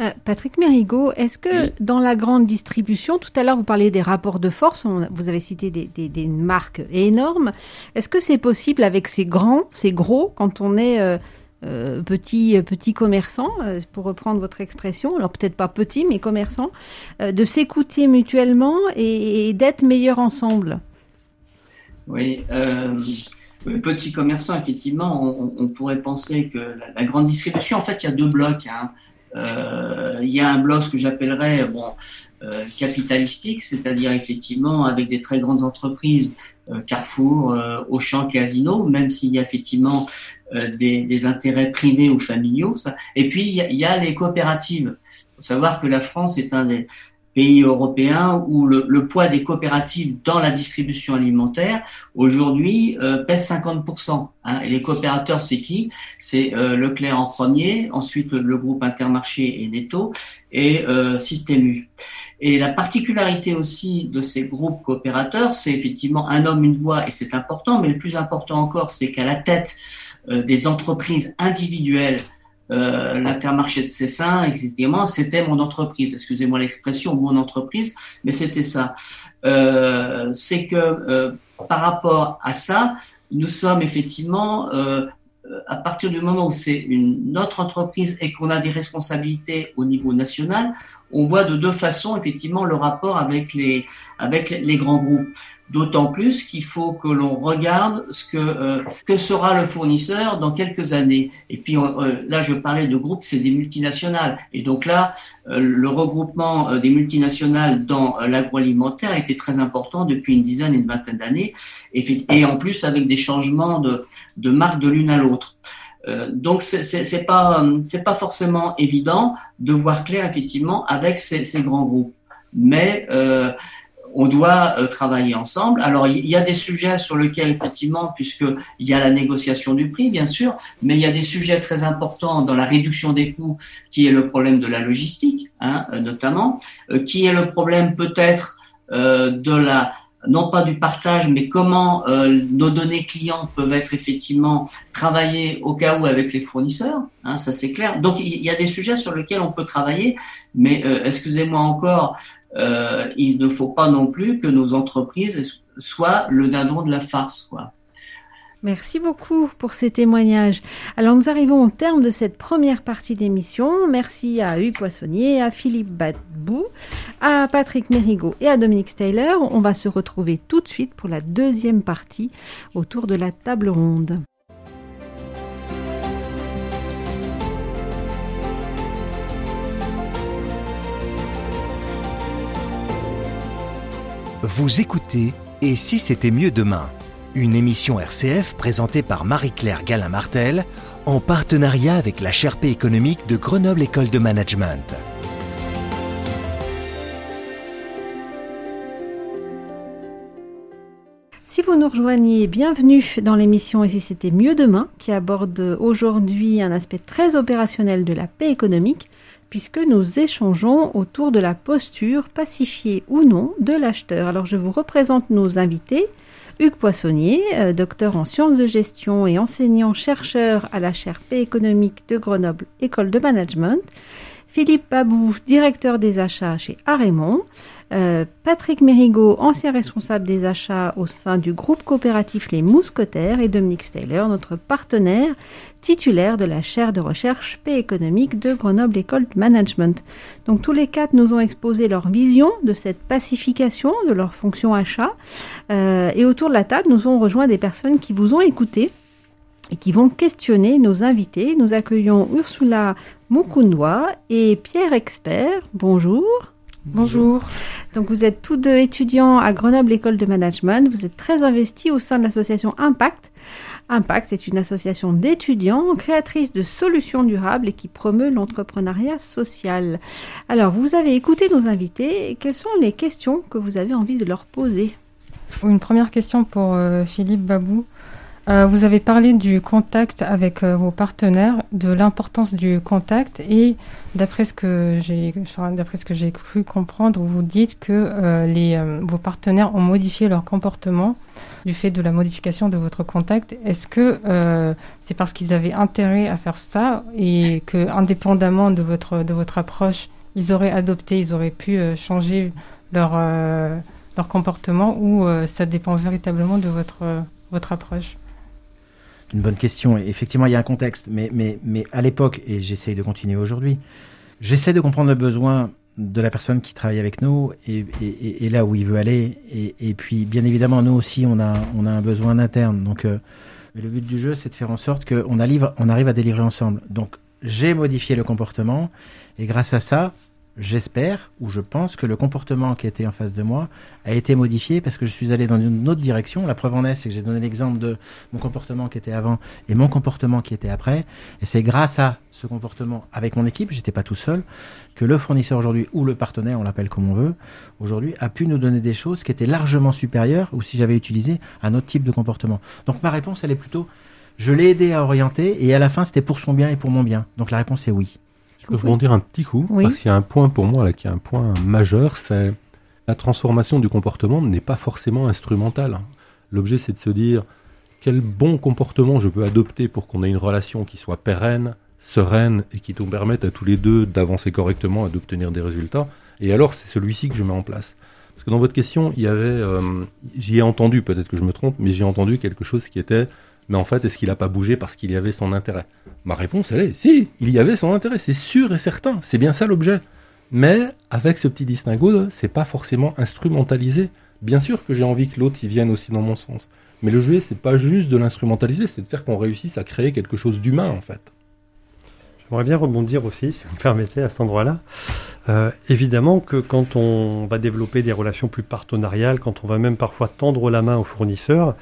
S2: Euh, Patrick Mérigot, est-ce que dans la grande distribution, tout à l'heure vous parliez des rapports de force, vous avez cité des, des, marques énormes. Est-ce que c'est possible avec ces grands, ces gros, quand on est euh, petit, petit commerçant, pour reprendre votre expression, alors peut-être pas petit, mais commerçant, de s'écouter mutuellement et d'être meilleurs ensemble?
S4: Oui, euh, petit commerçant, effectivement, on, on, pourrait penser que la, grande distribution, en fait, il y a deux blocs. Hein. Euh, il y a un bloc que j'appellerais bon euh, capitalistique, c'est-à-dire effectivement avec des très grandes entreprises, euh, Carrefour, euh, Auchan, Casino, même s'il y a effectivement euh, des, des, intérêts privés ou familiaux. Ça. Et puis il y, a, il y a les coopératives. Il faut savoir que la France est un des, pays européens où le, le, poids des coopératives dans la distribution alimentaire aujourd'hui euh, pèse 50%. Hein. Et les coopérateurs, c'est qui? C'est euh, Leclerc en premier, ensuite le groupe Intermarché et Netto et euh, Système U. Et la particularité aussi de ces groupes coopérateurs, c'est effectivement un homme, une voix, et c'est important, mais le plus important encore, c'est qu'à la tête euh, des entreprises individuelles euh, l'intermarché de Cessin, effectivement, c'était mon entreprise. Excusez-moi l'expression, mon entreprise, mais c'était ça. Euh, c'est que euh, par rapport à ça, nous sommes effectivement à partir du moment où c'est une notre entreprise et qu'on a des responsabilités au niveau national, on voit de deux façons effectivement le rapport avec les grands groupes. D'autant plus qu'il faut que l'on regarde ce que, euh, que sera le fournisseur dans quelques années. Et puis euh, là, je parlais de groupes, c'est des multinationales. Et donc là, euh, le regroupement des multinationales dans l'agroalimentaire a été très important depuis une dizaine et une vingtaine d'années. Et, en plus avec des changements de, de marque de l'une à l'autre. donc c'est pas c'est pas forcément évident de voir clair effectivement avec ces, ces grands groupes, mais euh, on doit euh, travailler ensemble. Alors, il y a des sujets sur lesquels, effectivement, puisqu'il y a la négociation du prix, bien sûr, mais il y a des sujets très importants dans la réduction des coûts, qui est le problème de la logistique, hein, euh, notamment, euh, qui est le problème peut-être de la non pas du partage, mais comment nos données clients peuvent être effectivement travaillées au cas où avec les fournisseurs, hein, ça c'est clair. Donc il y a des sujets sur lesquels on peut travailler, mais excusez-moi encore, euh, il ne faut pas non plus que nos entreprises soient le dindon de la farce, quoi.
S2: Merci beaucoup pour ces témoignages. Alors nous arrivons au terme de cette première partie d'émission. Merci à Hugues Poissonnier, à Philippe Badbou, à Patrick Mérigot et à Dominique Taylor. On va se retrouver tout de suite pour la deuxième partie autour de la table ronde.
S1: Vous écoutez Et si c'était mieux demain? Une émission RCF présentée par Marie-Claire Galin-Martel en partenariat avec la Sherpa économique de Grenoble École de Management.
S2: Si vous nous rejoignez, bienvenue dans l'émission Et si c'était mieux demain, qui aborde aujourd'hui un aspect très opérationnel de la paix économique, puisque nous échangeons autour de la posture pacifiée ou non de l'acheteur. Alors je vous représente nos invités. Hugues Poissonnier, euh, docteur en sciences de gestion et enseignant-chercheur à la chaire Paix économique de Grenoble École de Management. Philippe Babou, directeur des achats chez Arémont. Euh, Patrick Mérigot, ancien responsable des achats au sein du groupe coopératif Les Mousquetaires, et Dominique Steyler, notre partenaire titulaire de la chaire de recherche paix économique de Grenoble École de Management. Donc tous les quatre nous ont exposé leur vision de cette pacification de leur fonction achat. Euh, et autour de la table, nous ont rejoint des personnes qui vous ont écouté et qui vont questionner nos invités. Nous accueillons Ursula Mukundwa et Pierre Expert. Bonjour.
S7: Bonjour.
S2: Donc vous êtes tous deux étudiants à Grenoble École de Management. Vous êtes très investis au sein de l'association Impact. Impact est une association d'étudiants créatrice de solutions durables et qui promeut l'entrepreneuriat social. Alors vous avez écouté nos invités. Quelles sont les questions que vous avez envie de leur poser?
S7: Une première question pour euh, Philippe Babou. Euh, vous avez parlé du contact avec euh, vos partenaires, de l'importance du contact et d'après ce que j'ai d'après ce que j'ai cru comprendre, vous dites que euh, les, vos partenaires ont modifié leur comportement du fait de la modification de votre contact. Est-ce que c'est parce qu'ils avaient intérêt à faire ça et que indépendamment de votre de votre approche, ils auraient adopté, ils auraient pu changer leur leur comportement ou ça dépend véritablement de votre votre approche?
S6: Une bonne question. effectivement, il y a un contexte, mais, mais, mais à l'époque, et j'essaye de continuer aujourd'hui, j'essaie de comprendre le besoin de la personne qui travaille avec nous et, et, et là où il veut aller. Et, puis, bien évidemment, nous aussi, on a, on a un besoin interne. Donc, euh, le but du jeu, c'est de faire en sorte qu'on on arrive à délivrer ensemble. Donc, j'ai modifié le comportement et grâce à ça, j'espère ou je pense que le comportement qui était en face de moi a été modifié parce que je suis allé dans une autre direction. La preuve en est, c'est que j'ai donné l'exemple de mon comportement qui était avant et mon comportement qui était après. Et c'est grâce à ce comportement avec mon équipe, j'étais pas tout seul, que le fournisseur aujourd'hui ou le partenaire, on l'appelle comme on veut, aujourd'hui a pu nous donner des choses qui étaient largement supérieures ou si j'avais utilisé un autre type de comportement. Donc ma réponse, elle est plutôt, je l'ai aidé à orienter et à la fin, c'était pour son bien et pour mon bien. Donc la réponse est oui.
S5: Je peux dire un petit coup, parce qu'il y a un point pour moi là qui est un point majeur, c'est la transformation du comportement n'est pas forcément instrumentale. L'objet c'est de se dire quel bon comportement je peux adopter pour qu'on ait une relation qui soit pérenne, sereine et qui nous permette à tous les deux d'avancer correctement et d'obtenir des résultats. Et alors c'est celui-ci que je mets en place. Parce que dans votre question, il y avait, euh, j'y ai entendu, peut-être que je me trompe, mais j'ai entendu quelque chose qui était mais en fait, est-ce qu'il n'a pas bougé parce qu'il y avait son intérêt? Ma réponse, elle est, si, il y avait son intérêt, c'est sûr et certain, c'est bien ça l'objet. Mais avec ce petit distinguo, c'est pas forcément instrumentalisé. Bien sûr que j'ai envie que l'autre y vienne aussi dans mon sens. Mais le jeu, c'est pas juste de l'instrumentaliser, c'est de faire qu'on réussisse à créer quelque chose d'humain en fait.
S3: J'aimerais bien rebondir aussi, si vous me permettez, à cet endroit-là. Euh, évidemment que quand on va développer des relations plus partenariales, quand on va même parfois tendre la main au fournisseur,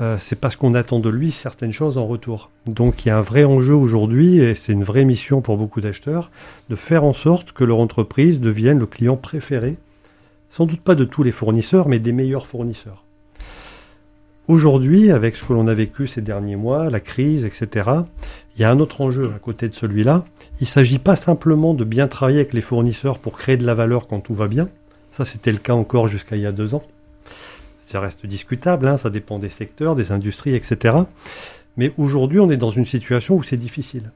S3: euh, c'est parce qu'on attend de lui certaines choses en retour. Donc il y a un vrai enjeu aujourd'hui, et c'est une vraie mission pour beaucoup d'acheteurs, de faire en sorte que leur entreprise devienne le client préféré, sans doute pas de tous les fournisseurs, mais des meilleurs fournisseurs. Aujourd'hui, avec ce que l'on a vécu ces derniers mois, la crise, etc., il y a un autre enjeu à côté de celui-là. Il ne s'agit pas simplement de bien travailler avec les fournisseurs pour créer de la valeur quand tout va bien. Ça, c'était le cas encore jusqu'à il y a deux ans. Ça reste discutable, hein, ça dépend des secteurs, des industries, etc. Mais aujourd'hui, on est dans une situation où c'est difficile.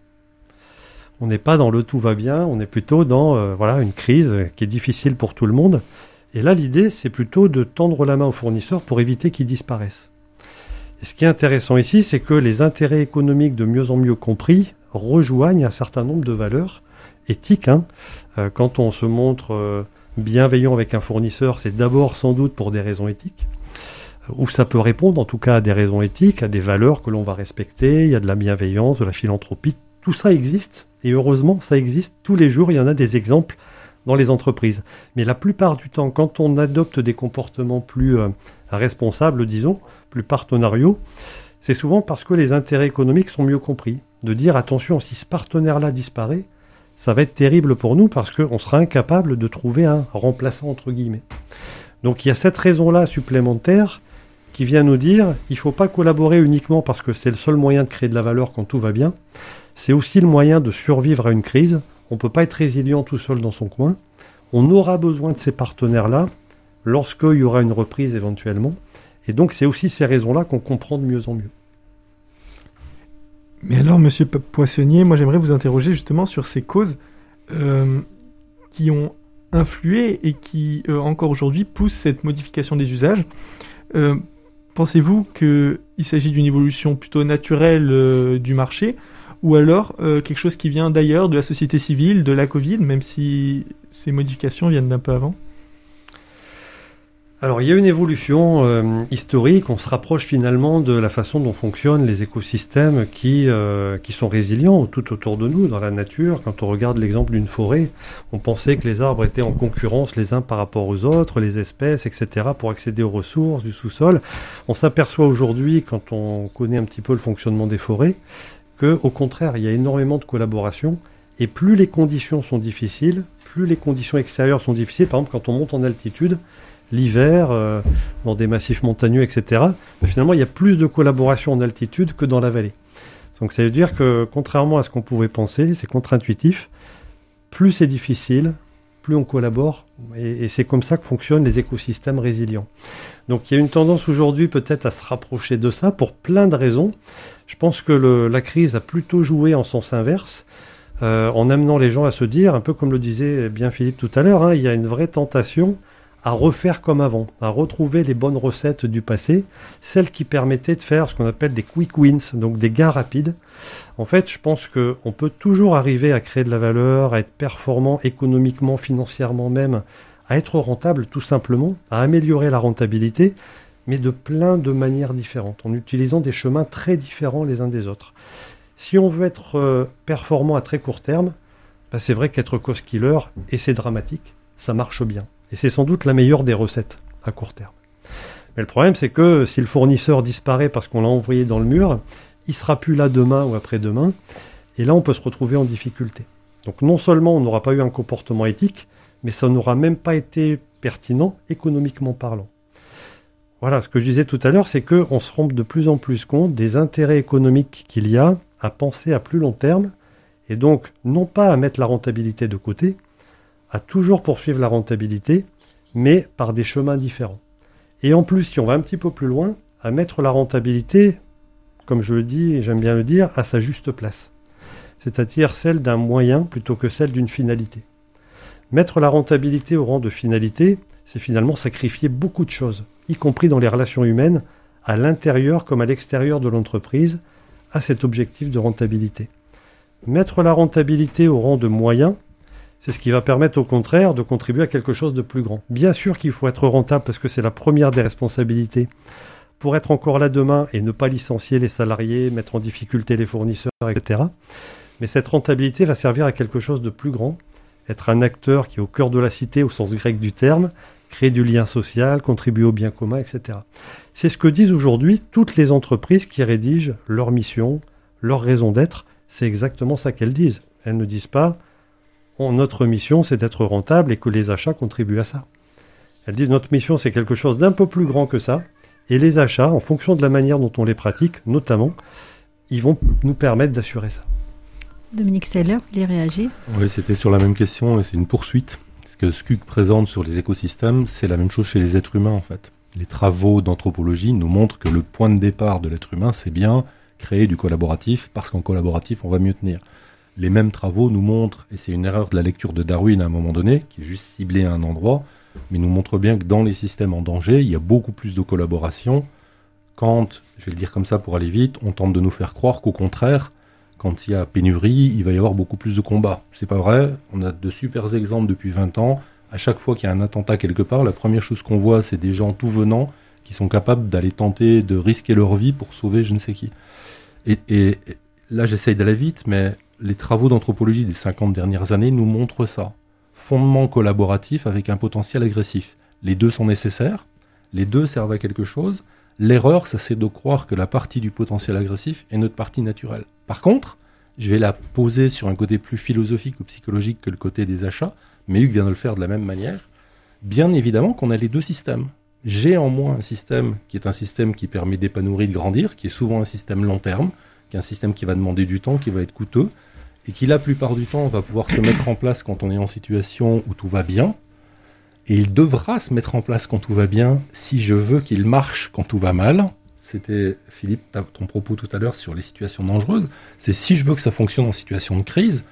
S3: On n'est pas dans le tout va bien, on est plutôt dans euh, voilà une crise qui est difficile pour tout le monde. Et là, l'idée, c'est plutôt de tendre la main aux fournisseurs pour éviter qu'ils disparaissent ce qui est intéressant ici, c'est que les intérêts économiques de mieux en mieux compris rejoignent un certain nombre de valeurs éthiques. Hein. Euh, quand on se montre euh, bienveillant avec un fournisseur, c'est d'abord sans doute pour des raisons éthiques, euh, ou ça peut répondre en tout cas à des raisons éthiques, à des valeurs que l'on va respecter, il y a de la bienveillance, de la philanthropie, tout ça existe, et heureusement ça existe tous les jours, il y en a des exemples dans les entreprises. Mais la plupart du temps, quand on adopte des comportements plus responsables, disons, plus partenariaux, c'est souvent parce que les intérêts économiques sont mieux compris. De dire attention, si ce partenaire-là disparaît, ça va être terrible pour nous parce qu'on sera incapable de trouver un remplaçant entre guillemets. Donc il y a cette raison-là supplémentaire qui vient nous dire il ne faut pas collaborer uniquement parce que c'est le seul moyen de créer de la valeur quand tout va bien. C'est aussi le moyen de survivre à une crise. On ne peut pas être résilient tout seul dans son coin. On aura besoin de ces partenaires-là lorsqu'il y aura une reprise éventuellement. Et donc c'est aussi ces raisons-là qu'on comprend de mieux en mieux.
S8: Mais alors, Monsieur Poissonnier, moi j'aimerais vous interroger justement sur ces causes euh, qui ont influé et qui euh, encore aujourd'hui poussent cette modification des usages. Euh, pensez-vous qu'il s'agit d'une évolution plutôt naturelle du marché ou alors quelque chose qui vient d'ailleurs, de la société civile, de la Covid, même si ces modifications viennent d'un peu avant?
S3: Alors il y a une évolution euh, historique, on se rapproche finalement de la façon dont fonctionnent les écosystèmes qui, euh, qui sont résilients tout autour de nous, dans la nature. Quand on regarde l'exemple d'une forêt, on pensait que les arbres étaient en concurrence les uns par rapport aux autres, les espèces, etc., pour accéder aux ressources du sous-sol. On s'aperçoit aujourd'hui, quand on connaît un petit peu le fonctionnement des forêts, que au contraire, il y a énormément de collaboration, et plus les conditions sont difficiles, plus les conditions extérieures sont difficiles, par exemple quand on monte en altitude, l'hiver, euh, dans des massifs montagneux, etc. Mais finalement, il y a plus de collaboration en altitude que dans la vallée. Donc ça veut dire que, contrairement à ce qu'on pouvait penser, c'est contre-intuitif, plus c'est difficile, plus on collabore, et, c'est comme ça que fonctionnent les écosystèmes résilients. Donc il y a une tendance aujourd'hui peut-être à se rapprocher de ça pour plein de raisons. Je pense que la crise a plutôt joué en sens inverse, euh, en amenant les gens à se dire, un peu comme le disait bien Philippe tout à l'heure, hein, il y a une vraie tentation à refaire comme avant, à retrouver les bonnes recettes du passé, celles qui permettaient de faire ce qu'on appelle des quick wins, donc des gains rapides. En fait, je pense qu'on peut toujours arriver à créer de la valeur, à être performant économiquement, financièrement même, à être rentable tout simplement, à améliorer la rentabilité, mais de plein de manières différentes, en utilisant des chemins très différents les uns des autres. Si on veut être euh, performant à très court terme, bah, c'est vrai qu'être cost killer, et c'est dramatique, ça marche bien. Et c'est sans doute la meilleure des recettes à court terme. Mais le problème, c'est que si le fournisseur disparaît parce qu'on l'a envoyé dans le mur, il sera plus là demain ou après-demain. Et là, on peut se retrouver en difficulté. Donc non seulement on n'aura pas eu un comportement éthique, mais ça n'aura même pas été pertinent économiquement parlant. Voilà, ce que je disais tout à l'heure, c'est qu'on se rend de plus en plus compte des intérêts économiques qu'il y a à penser à plus long terme, et donc non pas à mettre la rentabilité de côté, à toujours poursuivre la rentabilité, mais par des chemins différents. Et en plus, si on va un petit peu plus loin, à mettre la rentabilité, comme je le dis et j'aime bien le dire, à sa juste place. C'est-à-dire celle d'un moyen plutôt que celle d'une finalité. Mettre la rentabilité au rang de finalité, c'est finalement sacrifier beaucoup de choses, y compris dans les relations humaines, à l'intérieur comme à l'extérieur de l'entreprise, à cet objectif de rentabilité. Mettre la rentabilité au rang de moyen, C'est ce qui va permettre au contraire de contribuer à quelque chose de plus grand. Bien sûr qu'il faut être rentable parce que c'est la première des responsabilités. Pour être encore là demain et ne pas licencier les salariés, mettre en difficulté les fournisseurs, etc. Mais cette rentabilité va servir à quelque chose de plus grand. Être un acteur qui est au cœur de la cité au sens grec du terme, créer du lien social, contribuer au bien commun, etc. C'est ce que disent aujourd'hui toutes les entreprises qui rédigent leur mission, leur raison d'être. C'est exactement ça qu'elles disent. Elles ne disent pas notre mission c'est d'être rentable et que les achats contribuent à ça. Elles disent notre mission c'est quelque chose d'un peu plus grand que ça et les achats, en fonction de la manière dont on les pratique, notamment, ils vont nous permettre d'assurer ça.
S2: Dominique Steller, vous voulez réagir?
S5: Oui, c'était sur la même question et c'est une poursuite. Ce que SCUC présente sur les écosystèmes, c'est la même chose chez les êtres humains en fait. Les travaux d'anthropologie nous montrent que le point de départ de l'être humain, c'est bien créer du collaboratif parce qu'en collaboratif, on va mieux tenir les mêmes travaux nous montrent, et c'est une erreur de la lecture de Darwin à un moment donné, qui est juste ciblé à un endroit, mais nous montre bien que dans les systèmes en danger, il y a beaucoup plus de collaboration quand, je vais le dire comme ça pour aller vite, on tente de nous faire croire qu'au contraire, quand il y a pénurie, il va y avoir beaucoup plus de combats. C'est pas vrai, on a de super exemples depuis 20 ans. À chaque fois qu'il y a un attentat quelque part, la première chose qu'on voit, c'est des gens tout venant qui sont capables d'aller tenter de risquer leur vie pour sauver je ne sais qui. Et là, j'essaye d'aller vite, mais les travaux d'anthropologie des 50 dernières années nous montrent ça. Fondement collaboratif avec un potentiel agressif. Les deux sont nécessaires, les deux servent à quelque chose. L'erreur, c'est de croire que la partie du potentiel agressif est notre partie naturelle. Par contre, je vais la poser sur un côté plus philosophique ou psychologique que le côté des achats, mais Hugues vient de le faire de la même manière. Bien évidemment qu'on a les deux systèmes. J'ai en moi un système qui est un système qui permet d'épanouir, de grandir, qui est souvent un système long terme, qui est un système qui va demander du temps, qui va être coûteux, et qui la plupart du temps va pouvoir se mettre en place quand on est en situation où tout va bien, et il devra se mettre en place quand tout va bien si je veux qu'il marche quand tout va mal. C'était Philippe, ton propos tout à l'heure sur les situations dangereuses. C'est si je veux que ça fonctionne en situation de crise,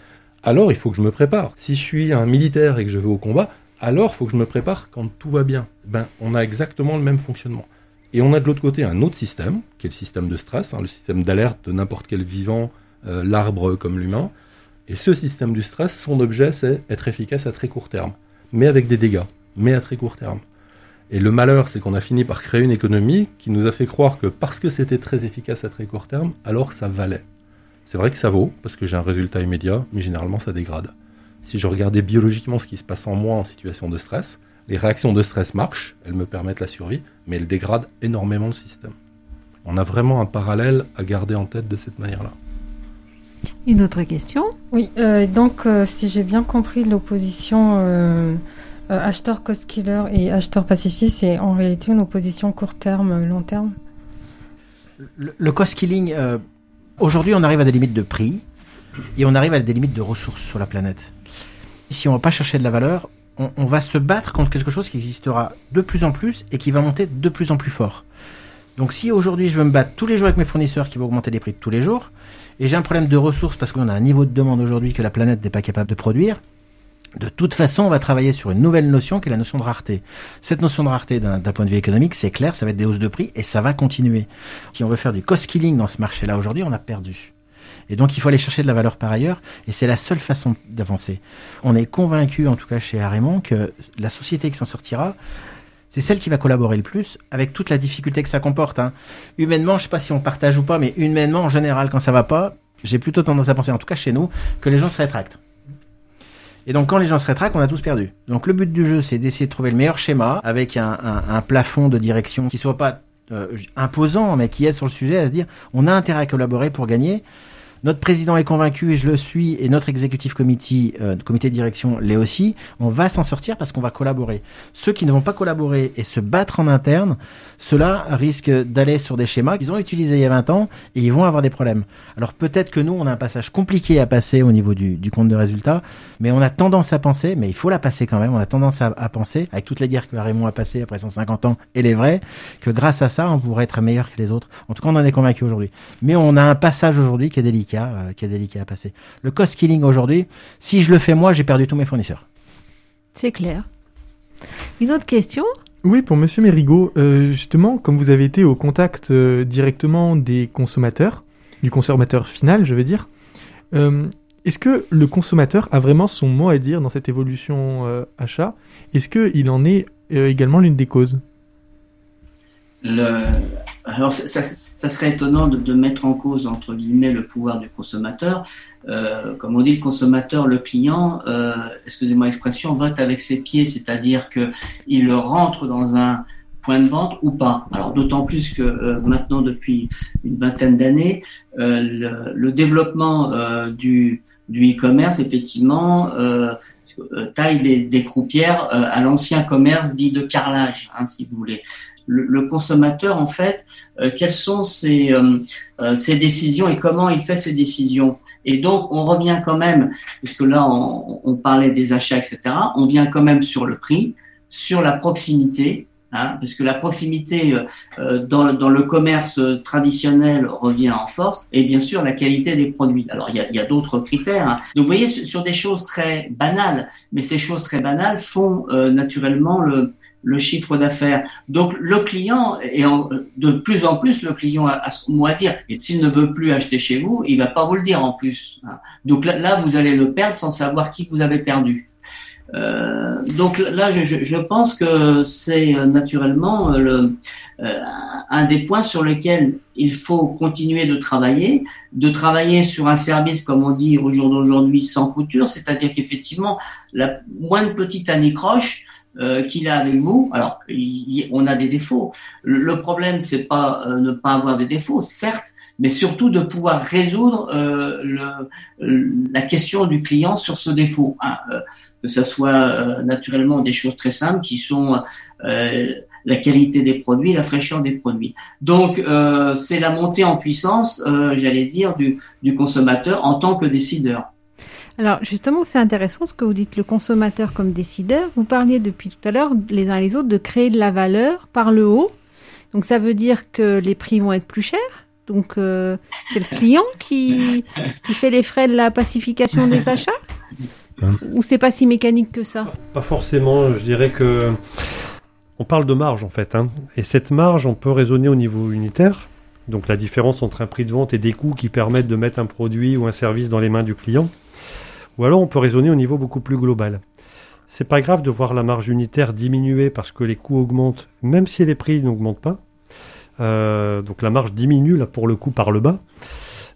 S5: alors il faut que je me prépare. Si je suis un militaire et que je vais au combat, alors il faut que je me prépare quand tout va bien. Ben, on a exactement le même fonctionnement. Et on a de l'autre côté un autre système, qui est le système de stress, hein, le système d'alerte de n'importe quel vivant, euh, l'arbre comme l'humain, et ce système du stress, son objet, c'est être efficace à très court terme, mais avec des dégâts, mais à très court terme. Et le malheur, c'est qu'on a fini par créer une économie qui nous a fait croire que parce que c'était très efficace à très court terme, alors ça valait. C'est vrai que ça vaut, parce que j'ai un résultat immédiat, mais généralement ça dégrade. Si je regardais biologiquement ce qui se passe en moi en situation de stress, les réactions de stress marchent, elles me permettent la survie, mais elles dégradent énormément le système. On a vraiment un parallèle à garder en tête de cette manière-là.
S2: Une autre question
S7: Oui, euh, donc euh, si j'ai bien compris l'opposition euh, acheteur cost killer et acheteur pacifiste, c'est en réalité une opposition court terme, long terme
S6: Le, cost killing, aujourd'hui on arrive à des limites de prix et on arrive à des limites de ressources sur la planète. Si on ne va pas chercher de la valeur, on, on va se battre contre quelque chose qui existera de plus en plus et qui va monter de plus en plus fort. Donc si aujourd'hui je veux me battre tous les jours avec mes fournisseurs qui vont augmenter les prix tous les jours, et j'ai un problème de ressources parce qu'on a un niveau de demande aujourd'hui que la planète n'est pas capable de produire, de toute façon, on va travailler sur une nouvelle notion qui est la notion de rareté. Cette notion de rareté, d'un point de vue économique, c'est clair, ça va être des hausses de prix et ça va continuer. Si on veut faire du cost killing dans ce marché-là aujourd'hui, on a perdu. Et donc, il faut aller chercher de la valeur par ailleurs, et c'est la seule façon d'avancer. On est convaincu, en tout cas chez Arémon, que la société qui s'en sortira, c'est celle qui va collaborer le plus, avec toute la difficulté que ça comporte. Hein. Humainement, je sais pas si on partage ou pas, mais humainement, en général, quand ça va pas, j'ai plutôt tendance à penser, en tout cas chez nous, que les gens se rétractent. Et donc quand les gens se rétractent, on a tous perdu. Donc le but du jeu, c'est d'essayer de trouver le meilleur schéma avec un, plafond de direction qui soit pas euh, imposant, mais qui aide sur le sujet à se dire, on a intérêt à collaborer pour gagner. Notre président est convaincu et je le suis, et notre exécutif committee, euh, comité de direction l'est aussi. On va s'en sortir parce qu'on va collaborer. Ceux qui ne vont pas collaborer et se battre en interne, ceux-là risquent d'aller sur des schémas qu'ils ont utilisés il y a 20 ans et ils vont avoir des problèmes. Alors peut-être que nous, on a un passage compliqué à passer au niveau du, compte de résultat, mais on a tendance à penser, mais il faut la passer quand même, on a tendance à, à penser, avec toutes les guerres que Raymond a passées après 150 ans, et les vrais, que grâce à ça, on pourrait être meilleur que les autres. En tout cas, on en est convaincu aujourd'hui. Mais on a un passage aujourd'hui qui est délicat euh, qui est délicat à passer. Le cost killing aujourd'hui, si je le fais moi, j'ai perdu tous mes fournisseurs.
S2: C'est clair. Une autre question?
S8: Oui, pour Monsieur Mérigot, euh, justement, comme vous avez été au contact euh, directement des consommateurs, du consommateur final, je veux dire, est-ce que le consommateur a vraiment son mot à dire dans cette évolution euh, achat? Est-ce qu'il en est euh, également l'une des causes?
S4: Le... Alors, ça, ça, serait étonnant de, de, mettre en cause, entre guillemets, le pouvoir du consommateur. Euh, comme on dit, le consommateur, le client, euh, excusez-moi l'expression, vote avec ses pieds, c'est-à-dire qu'il rentre dans un point de vente ou pas. Alors d'autant plus que euh, maintenant, depuis une vingtaine d'années, euh, le, le, développement euh, du, du e-commerce, effectivement, taille des, des croupières à l'ancien commerce dit de carrelage, hein, si vous voulez le, consommateur, en fait, euh, quelles sont ses, euh, euh, ses, décisions et comment il fait ses décisions? Et donc, on revient quand même, puisque là, on, on, parlait des achats, etc., on vient quand même sur le prix, sur la proximité, hein, parce que la proximité dans, dans, le commerce traditionnel revient en force, et bien sûr la qualité des produits. Alors, il y a, a d'autres critères. Hein. Donc, vous voyez, sur des choses très banales, mais ces choses très banales font naturellement le, le chiffre d'affaires. Donc le client, et de plus en plus, le client a, son mot à dire. Et s'il ne veut plus acheter chez vous, il va pas vous le dire en plus. Donc là, vous allez le perdre sans savoir qui vous avez perdu. Euh, donc là, je, je pense que c'est euh, naturellement euh, le, euh, un des points sur lesquels il faut continuer de travailler, de travailler sur un service, comme on dit au jour d'aujourd'hui, sans couture, c'est-à-dire qu'effectivement, la moindre petite anicroche euh, qu'il a avec vous. Alors, on a des défauts. Le, problème, c'est pas ne pas avoir des défauts, certes, mais surtout de pouvoir résoudre le, la question du client sur ce défaut. Hein, que ce soit naturellement des choses très simples qui sont la qualité des produits, la fraîcheur des produits. Donc, c'est la montée en puissance, j'allais dire, du, du consommateur en tant que décideur.
S2: Alors justement, c'est intéressant ce que vous dites, le consommateur comme décideur. Vous parliez depuis tout à l'heure, les uns et les autres, de créer de la valeur par le haut. Donc ça veut dire que les prix vont être plus chers. Donc euh, c'est le client qui, qui fait les frais de la pacification des achats Ou c'est pas si mécanique que ça
S3: Pas forcément. Je dirais que on parle de marge en fait. Hein. Et cette marge, on peut raisonner au niveau unitaire. Donc la différence entre un prix de vente et des coûts qui permettent de mettre un produit ou un service dans les mains du client. Ou alors on peut raisonner au niveau beaucoup plus global. C'est pas grave de voir la marge unitaire diminuer parce que les coûts augmentent, même si les prix n'augmentent pas. Euh, donc la marge diminue là pour le coup par le bas.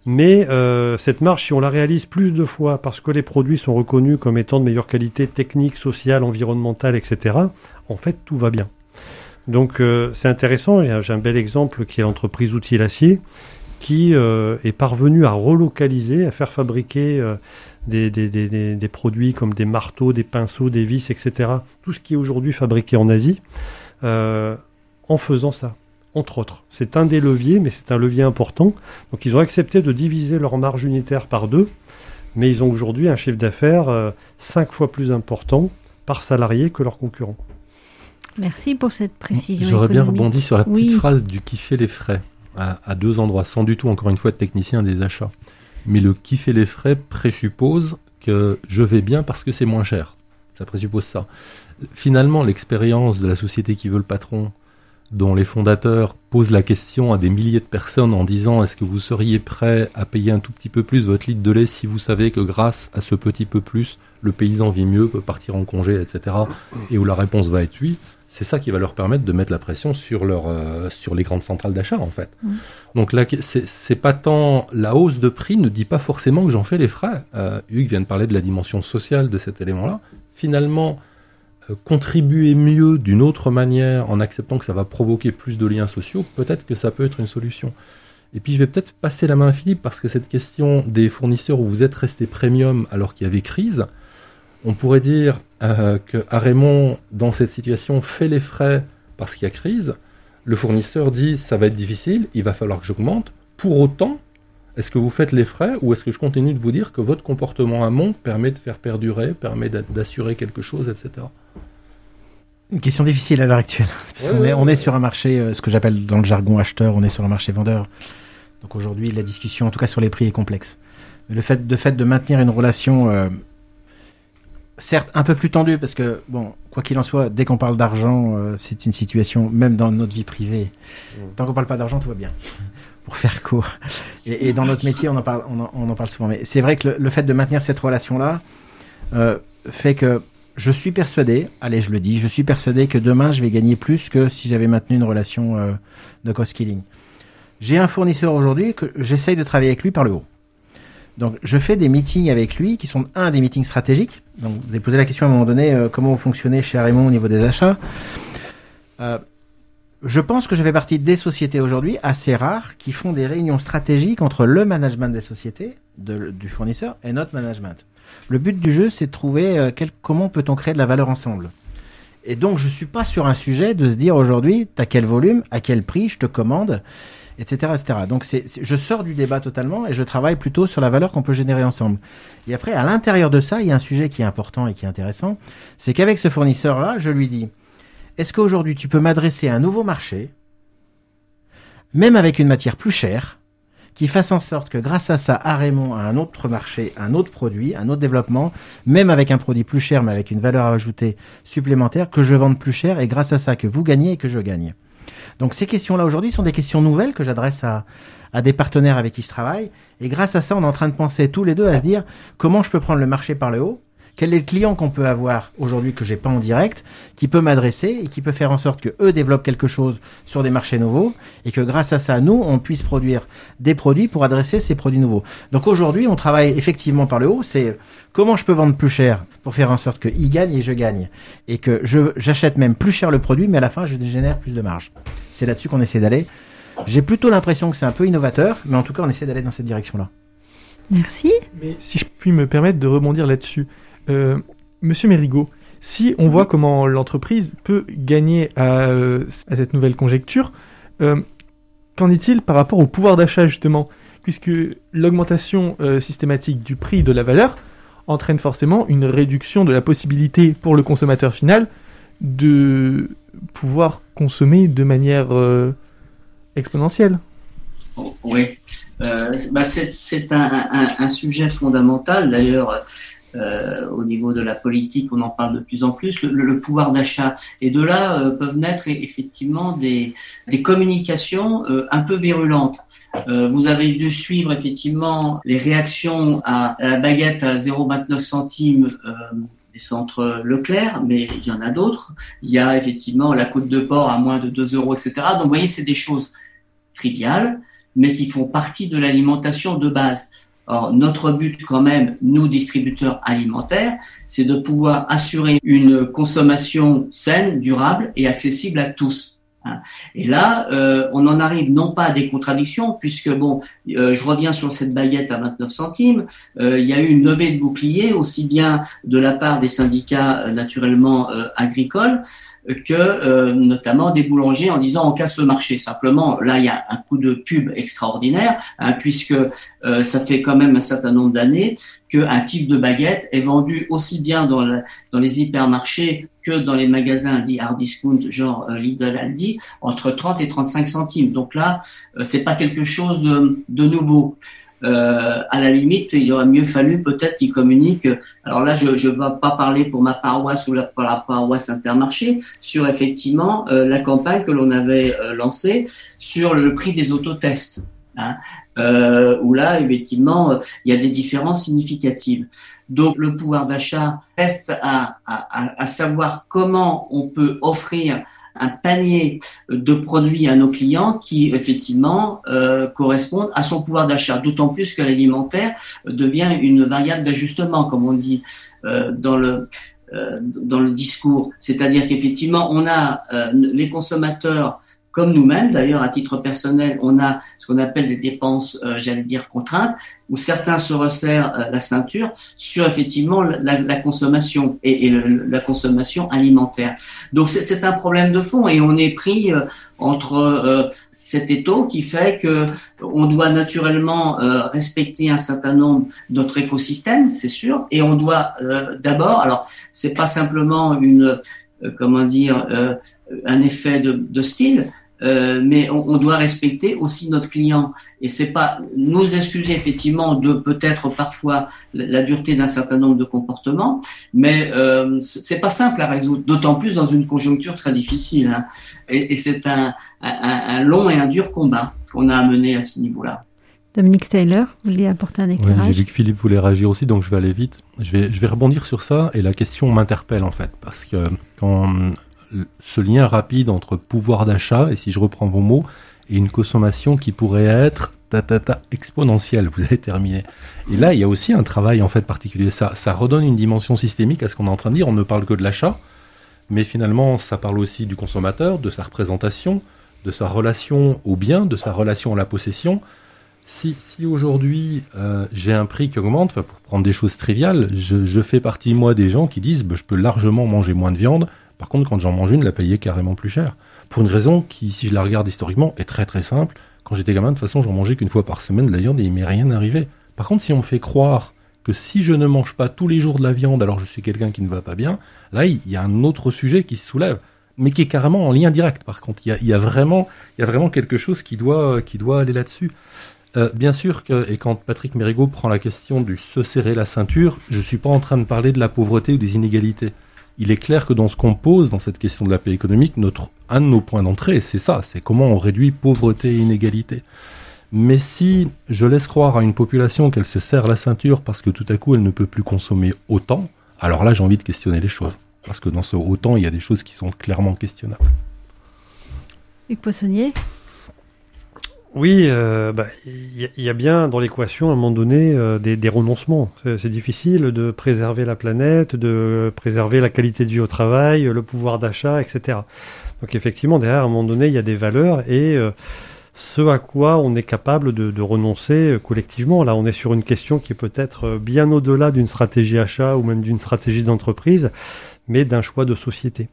S3: Mais euh, cette marge, si on la réalise plus de fois parce que les produits sont reconnus comme étant de meilleure qualité technique, sociale, environnementale, etc., en fait tout va bien. Donc euh, c'est intéressant, j'ai un bel exemple qui est l'entreprise Outils L'acier qui euh, est parvenue à relocaliser, à faire fabriquer des, produits comme des marteaux, des pinceaux, des vis, etc. Tout ce qui est aujourd'hui fabriqué en Asie, en faisant ça, entre autres. C'est un des leviers, mais c'est un levier important. Donc ils ont accepté de diviser leur marge unitaire par deux, mais ils ont aujourd'hui un chiffre d'affaires euh, cinq fois plus important par salarié que leurs concurrents.
S2: Merci pour cette précision.
S5: J'aurais bien rebondi sur la petite phrase du fait les frais à, à, deux endroits, sans du tout, encore une fois, être technicien des achats mais le fait les frais présuppose que je vais bien parce que c'est moins cher. Ça présuppose ça. Finalement, l'expérience de la société qui veut le patron, dont les fondateurs posent la question à des milliers de personnes en disant est-ce que vous seriez prêt à payer un tout petit peu plus votre litre de lait si vous savez que grâce à ce petit peu plus, le paysan vit mieux, peut partir en congé, etc. Et où la réponse va être oui, c'est ça qui va leur permettre de mettre la pression sur, leur, euh, sur les grandes centrales d'achat, en fait. Mmh. Donc là, c'est pas tant la hausse de prix ne dit pas forcément que j'en fais les frais. Euh, Hugues vient de parler de la dimension sociale de cet élément-là. Finalement, contribuer mieux d'une autre manière en acceptant que ça va provoquer plus de liens sociaux, peut-être que ça peut être une solution. Et puis je vais peut-être passer la main à Philippe parce que cette question des fournisseurs où vous êtes resté premium alors qu'il y avait crise, on pourrait dire euh, que Raymond, dans cette situation, fait les frais parce qu'il y a crise. Le fournisseur dit ça va être difficile, il va falloir que j'augmente. Pour autant, est-ce que vous faites les frais ou est-ce que je continue de vous dire que votre comportement amont permet de faire perdurer, permet d'assurer quelque chose, etc.
S6: Une question difficile à l'heure actuelle. on, est, on est sur un marché, euh, ce que j'appelle dans le jargon acheteur, on est sur un marché vendeur. Donc aujourd'hui, la discussion, en tout cas sur les prix, est complexe. Mais le fait de, fait de maintenir une relation euh, certes un peu plus tendu parce que bon quoi qu'il en soit dès qu'on parle d'argent euh, c'est une situation même dans notre vie privée tant qu'on parle pas d'argent tout va bien pour faire court. Et, dans notre métier, on en parle, on en, parle souvent. Mais c'est vrai que le, le, fait de maintenir cette relation-là euh, fait que je suis persuadé, allez, je le dis, je suis persuadé que demain, je vais gagner plus que si j'avais maintenu une relation euh, de cost-killing. J'ai un fournisseur aujourd'hui que j'essaye de travailler avec lui par le haut. Donc, je fais des meetings avec lui qui sont un des meetings stratégiques. Donc, vous avez posé la question à un moment donné euh, comment vous fonctionnez chez Raymond au niveau des achats. Je pense que je fais partie des sociétés aujourd'hui assez rares qui font des réunions stratégiques entre le management des sociétés, du fournisseur, et notre management. Le but du jeu, c'est de trouver euh, comment peut-on créer de la valeur ensemble. Et donc, je suis pas sur un sujet de se dire aujourd'hui, t'as quel volume, à quel prix, je te commande, etc., etc. Donc, je sors du débat totalement et je travaille plutôt sur la valeur qu'on peut générer ensemble. Et après, à l'intérieur de ça, il y a un sujet qui est important et qui est intéressant, c'est qu'avec ce fournisseur-là, je lui dis, est-ce qu'aujourd'hui tu peux m'adresser à un nouveau marché, même avec une matière plus chère, qui fasse en sorte que grâce à ça, à Raymond, à un autre marché, un autre produit, un autre développement, même avec un produit plus cher, mais avec une valeur ajoutée supplémentaire, que je vende plus cher et grâce à ça que vous gagnez et que je gagne. Donc ces questions-là aujourd'hui sont des questions nouvelles que j'adresse à, à des partenaires avec qui je travaille. Et grâce à ça, on est en train de penser tous les deux à se dire comment je peux prendre le marché par le haut quel est le client qu'on peut avoir aujourd'hui que j'ai pas en direct, qui peut m'adresser et qui peut faire en sorte que eux développent quelque chose sur des marchés nouveaux et que grâce à ça, nous, on puisse produire des produits pour adresser ces produits nouveaux. Donc aujourd'hui, on travaille effectivement par le haut. C'est comment je peux vendre plus cher pour faire en sorte qu'ils gagnent et je gagne et que je j'achète même plus cher le produit, mais à la fin, je génère plus de marge. C'est là-dessus qu'on essaie d'aller. J'ai plutôt l'impression que c'est un peu innovateur, mais en tout cas, on essaie d'aller dans cette direction-là.
S2: Merci.
S8: Mais si je puis me permettre de rebondir là-dessus, Monsieur Mérigot, si on voit comment l'entreprise peut gagner à, euh, cette nouvelle conjecture, euh, qu'en est-il par rapport au pouvoir d'achat justement Puisque l'augmentation euh, systématique du prix de la valeur entraîne forcément une réduction de la possibilité pour le consommateur final de pouvoir consommer de manière euh, exponentielle.
S4: Oh, oui, bah c'est un, un, sujet fondamental d'ailleurs. Euh, au niveau de la politique, on en parle de plus en plus, le, le pouvoir d'achat. Et de là euh, peuvent naître effectivement des, des communications euh, un peu virulentes. Euh, vous avez dû suivre effectivement les réactions à, à la baguette à 0,29 centimes des centres Leclerc, mais il y en a d'autres. Il y a effectivement la côte de porc à moins de 2 euros, etc. Donc vous voyez, c'est des choses triviales, mais qui font partie de l'alimentation de base. Or, notre but quand même, nous distributeurs alimentaires, c'est de pouvoir assurer une consommation saine, durable et accessible à tous. Et là, euh, on en arrive non pas à des contradictions, puisque bon, euh, je reviens sur cette baguette à 29 centimes. Euh, il y a eu une levée de bouclier aussi bien de la part des syndicats naturellement agricoles que notamment des boulangers en disant on casse le marché. Simplement, là, il y a un coup de pub extraordinaire, hein, puisque ça fait quand même un certain nombre d'années qu'un type de baguette est vendu aussi bien dans, la, dans les hypermarchés que dans les magasins dits hard discount, genre euh, Lidl, Aldi, entre 30 et 35 centimes. Donc là, euh, c'est pas quelque chose de, de nouveau. Euh, à la limite, il aurait mieux fallu peut-être qu'ils communiquent. Alors là, je ne vais pas parler pour ma paroisse ou pour la paroisse Intermarché sur effectivement euh, la campagne que l'on avait euh, lancée sur le prix des autotests. Hein, euh, où là, effectivement, il y a des différences significatives. Donc, le pouvoir d'achat reste à, à, à savoir comment on peut offrir un panier de produits à nos clients qui effectivement euh, correspondent à son pouvoir d'achat. D'autant plus que l'alimentaire devient une variable d'ajustement, comme on dit euh, dans le euh, dans le discours. C'est-à-dire qu'effectivement, on a euh, les consommateurs comme nous-mêmes, d'ailleurs, à titre personnel, on a ce qu'on appelle des dépenses, euh, j'allais dire, contraintes, où certains se resserrent euh, la ceinture sur effectivement la, consommation et, la consommation alimentaire. Donc c'est un problème de fond et on est pris euh, entre cet étau qui fait que on doit naturellement respecter un certain nombre d'autres écosystèmes, c'est sûr, et on doit d'abord, alors c'est pas simplement une comment dire, un effet de, de style, euh, mais on, doit respecter aussi notre client. Et c'est pas nous excuser effectivement de peut-être parfois la, dureté d'un certain nombre de comportements, mais euh, c'est pas simple à résoudre, d'autant plus dans une conjoncture très difficile. Hein. Et, et c'est un, un, un long et un dur combat qu'on a à mener à ce niveau-là.
S2: Dominique Steyler, vous vouliez apporter un éclairage
S5: J'ai vu que Philippe voulait réagir aussi, donc je vais aller vite. Je vais, je vais rebondir sur ça, et la question m'interpelle en fait, parce que quand ce lien rapide entre pouvoir d'achat, et si je reprends vos mots, et une consommation qui pourrait être ta, ta, ta, exponentielle, vous avez terminé. Et là, il y a aussi un travail en fait particulier. Ça, ça redonne une dimension systémique à ce qu'on est en train de dire. On ne parle que de l'achat, mais finalement, ça parle aussi du consommateur, de sa représentation, de sa relation au bien, de sa relation à la possession si, si aujourd'hui euh, j'ai un prix qui augmente, pour prendre des choses triviales, je, je, fais partie moi des gens qui disent bah, je peux largement manger moins de viande. Par contre, quand j'en mange une, la payer carrément plus cher. Pour une raison qui, si je la regarde historiquement, est très très simple. Quand j'étais gamin, de toute façon, j'en mangeais qu'une fois par semaine de la viande et il m'est rien arrivé. Par contre, si on me fait croire que si je ne mange pas tous les jours de la viande, alors je suis quelqu'un qui ne va pas bien, là, il y a un autre sujet qui se soulève, mais qui est carrément en lien direct. Par contre, il y a, il y a vraiment, il y a vraiment quelque chose qui doit, qui doit aller là-dessus. Euh, bien sûr que, et quand Patrick Mérigot prend la question du se serrer la ceinture, je ne suis pas en train de parler de la pauvreté ou des inégalités. Il est clair que dans ce qu'on pose dans cette question de la paix économique, notre, un de nos points d'entrée, c'est ça, c'est comment on réduit pauvreté et inégalité. Mais si je laisse croire à une population qu'elle se serre la ceinture parce que tout à coup elle ne peut plus consommer autant, alors là j'ai envie de questionner les choses. Parce que dans ce autant, il y a des choses qui sont clairement questionnables.
S2: Hugues Poissonnier?
S3: Oui, euh, bah, il y, a bien dans l'équation à un moment donné euh, des, renoncements. C'est difficile de préserver la planète, de préserver la qualité de vie au travail, le pouvoir d'achat, etc. Donc effectivement, derrière, à un moment donné, il y a des valeurs et euh, ce à quoi on est capable de, de, renoncer collectivement. Là, on est sur une question qui est peut-être bien au-delà d'une stratégie achat ou même d'une stratégie d'entreprise, mais d'un choix de société.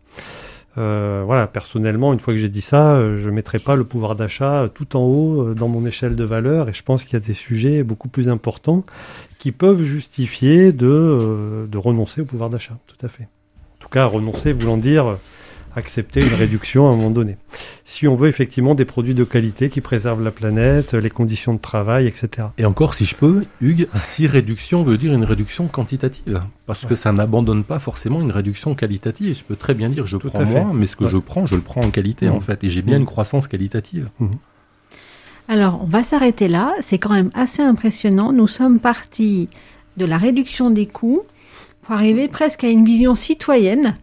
S3: Euh, voilà, personnellement, une fois que j'ai dit ça, euh, je mettrai pas le pouvoir d'achat tout en haut euh, dans mon échelle de valeur et je pense qu'il y a des sujets beaucoup plus importants qui peuvent justifier de, de renoncer au pouvoir d'achat, tout à fait. En tout cas, renoncer voulant dire accepter une réduction à un moment donné. Si on veut effectivement des produits de qualité qui préservent la planète, les conditions de travail, etc.
S5: Et encore, si je peux, Hugues, si réduction veut dire une réduction quantitative, parce que ça n'abandonne pas forcément une réduction qualitative. Je peux très bien dire je prends moins, mais ce que je prends, je le prends en qualité mmh. en fait, et j'ai bien mmh. une croissance qualitative. Mmh.
S2: Alors, on va s'arrêter là. C'est quand même assez impressionnant. Nous sommes partis de la réduction des coûts pour arriver presque à une vision citoyenne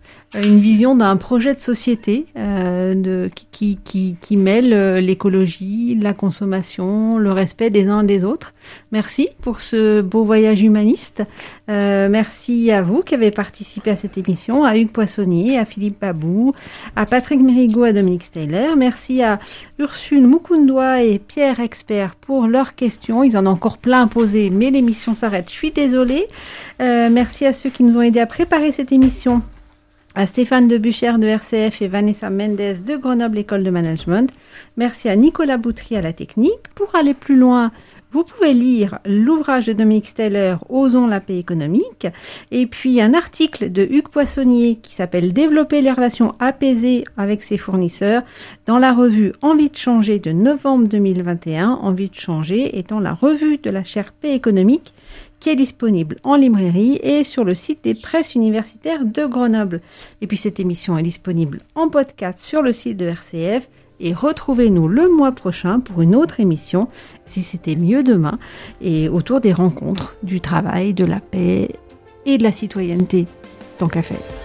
S2: une vision d'un projet de société euh, de, qui, qui, qui mêle euh, l'écologie, la consommation, le respect des uns des autres. Merci pour ce beau voyage humaniste. Euh, merci à vous qui avez participé à cette émission, à Hugues Poissonnier, à Philippe Babou, à Patrick Mérigot, à Dominique Steyler. Merci à Ursule Mukundoa et Pierre Expert pour leurs questions. Ils en ont encore plein à poser, mais l'émission s'arrête. Je suis désolée. Euh, merci à ceux qui nous ont aidés à préparer cette émission à Stéphane Debucher de RCF et Vanessa Mendes de Grenoble École de Management. Merci à Nicolas Boutry à la technique. Pour aller plus loin, vous pouvez lire l'ouvrage de Dominique Steller, Osons la paix économique, et puis un article de Hugues Poissonnier qui s'appelle Développer les relations apaisées avec ses fournisseurs dans la revue Envie de changer de novembre 2021. Envie de changer étant la revue de la chaire paix économique est disponible en librairie et sur le site des presses universitaires de Grenoble. Et puis cette émission est disponible en podcast sur le site de RCF et retrouvez-nous le mois prochain pour une autre émission, si c'était mieux demain, et autour des rencontres, du travail, de la paix et de la citoyenneté, tant qu'à faire.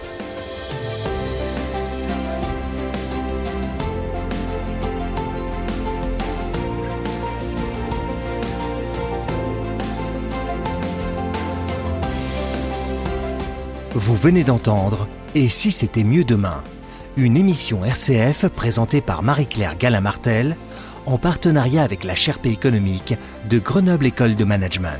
S1: Vous venez d'entendre Et si c'était mieux demain Une émission RCF présentée par Marie-Claire Galamartel en partenariat avec la Sherpa économique de Grenoble École de Management.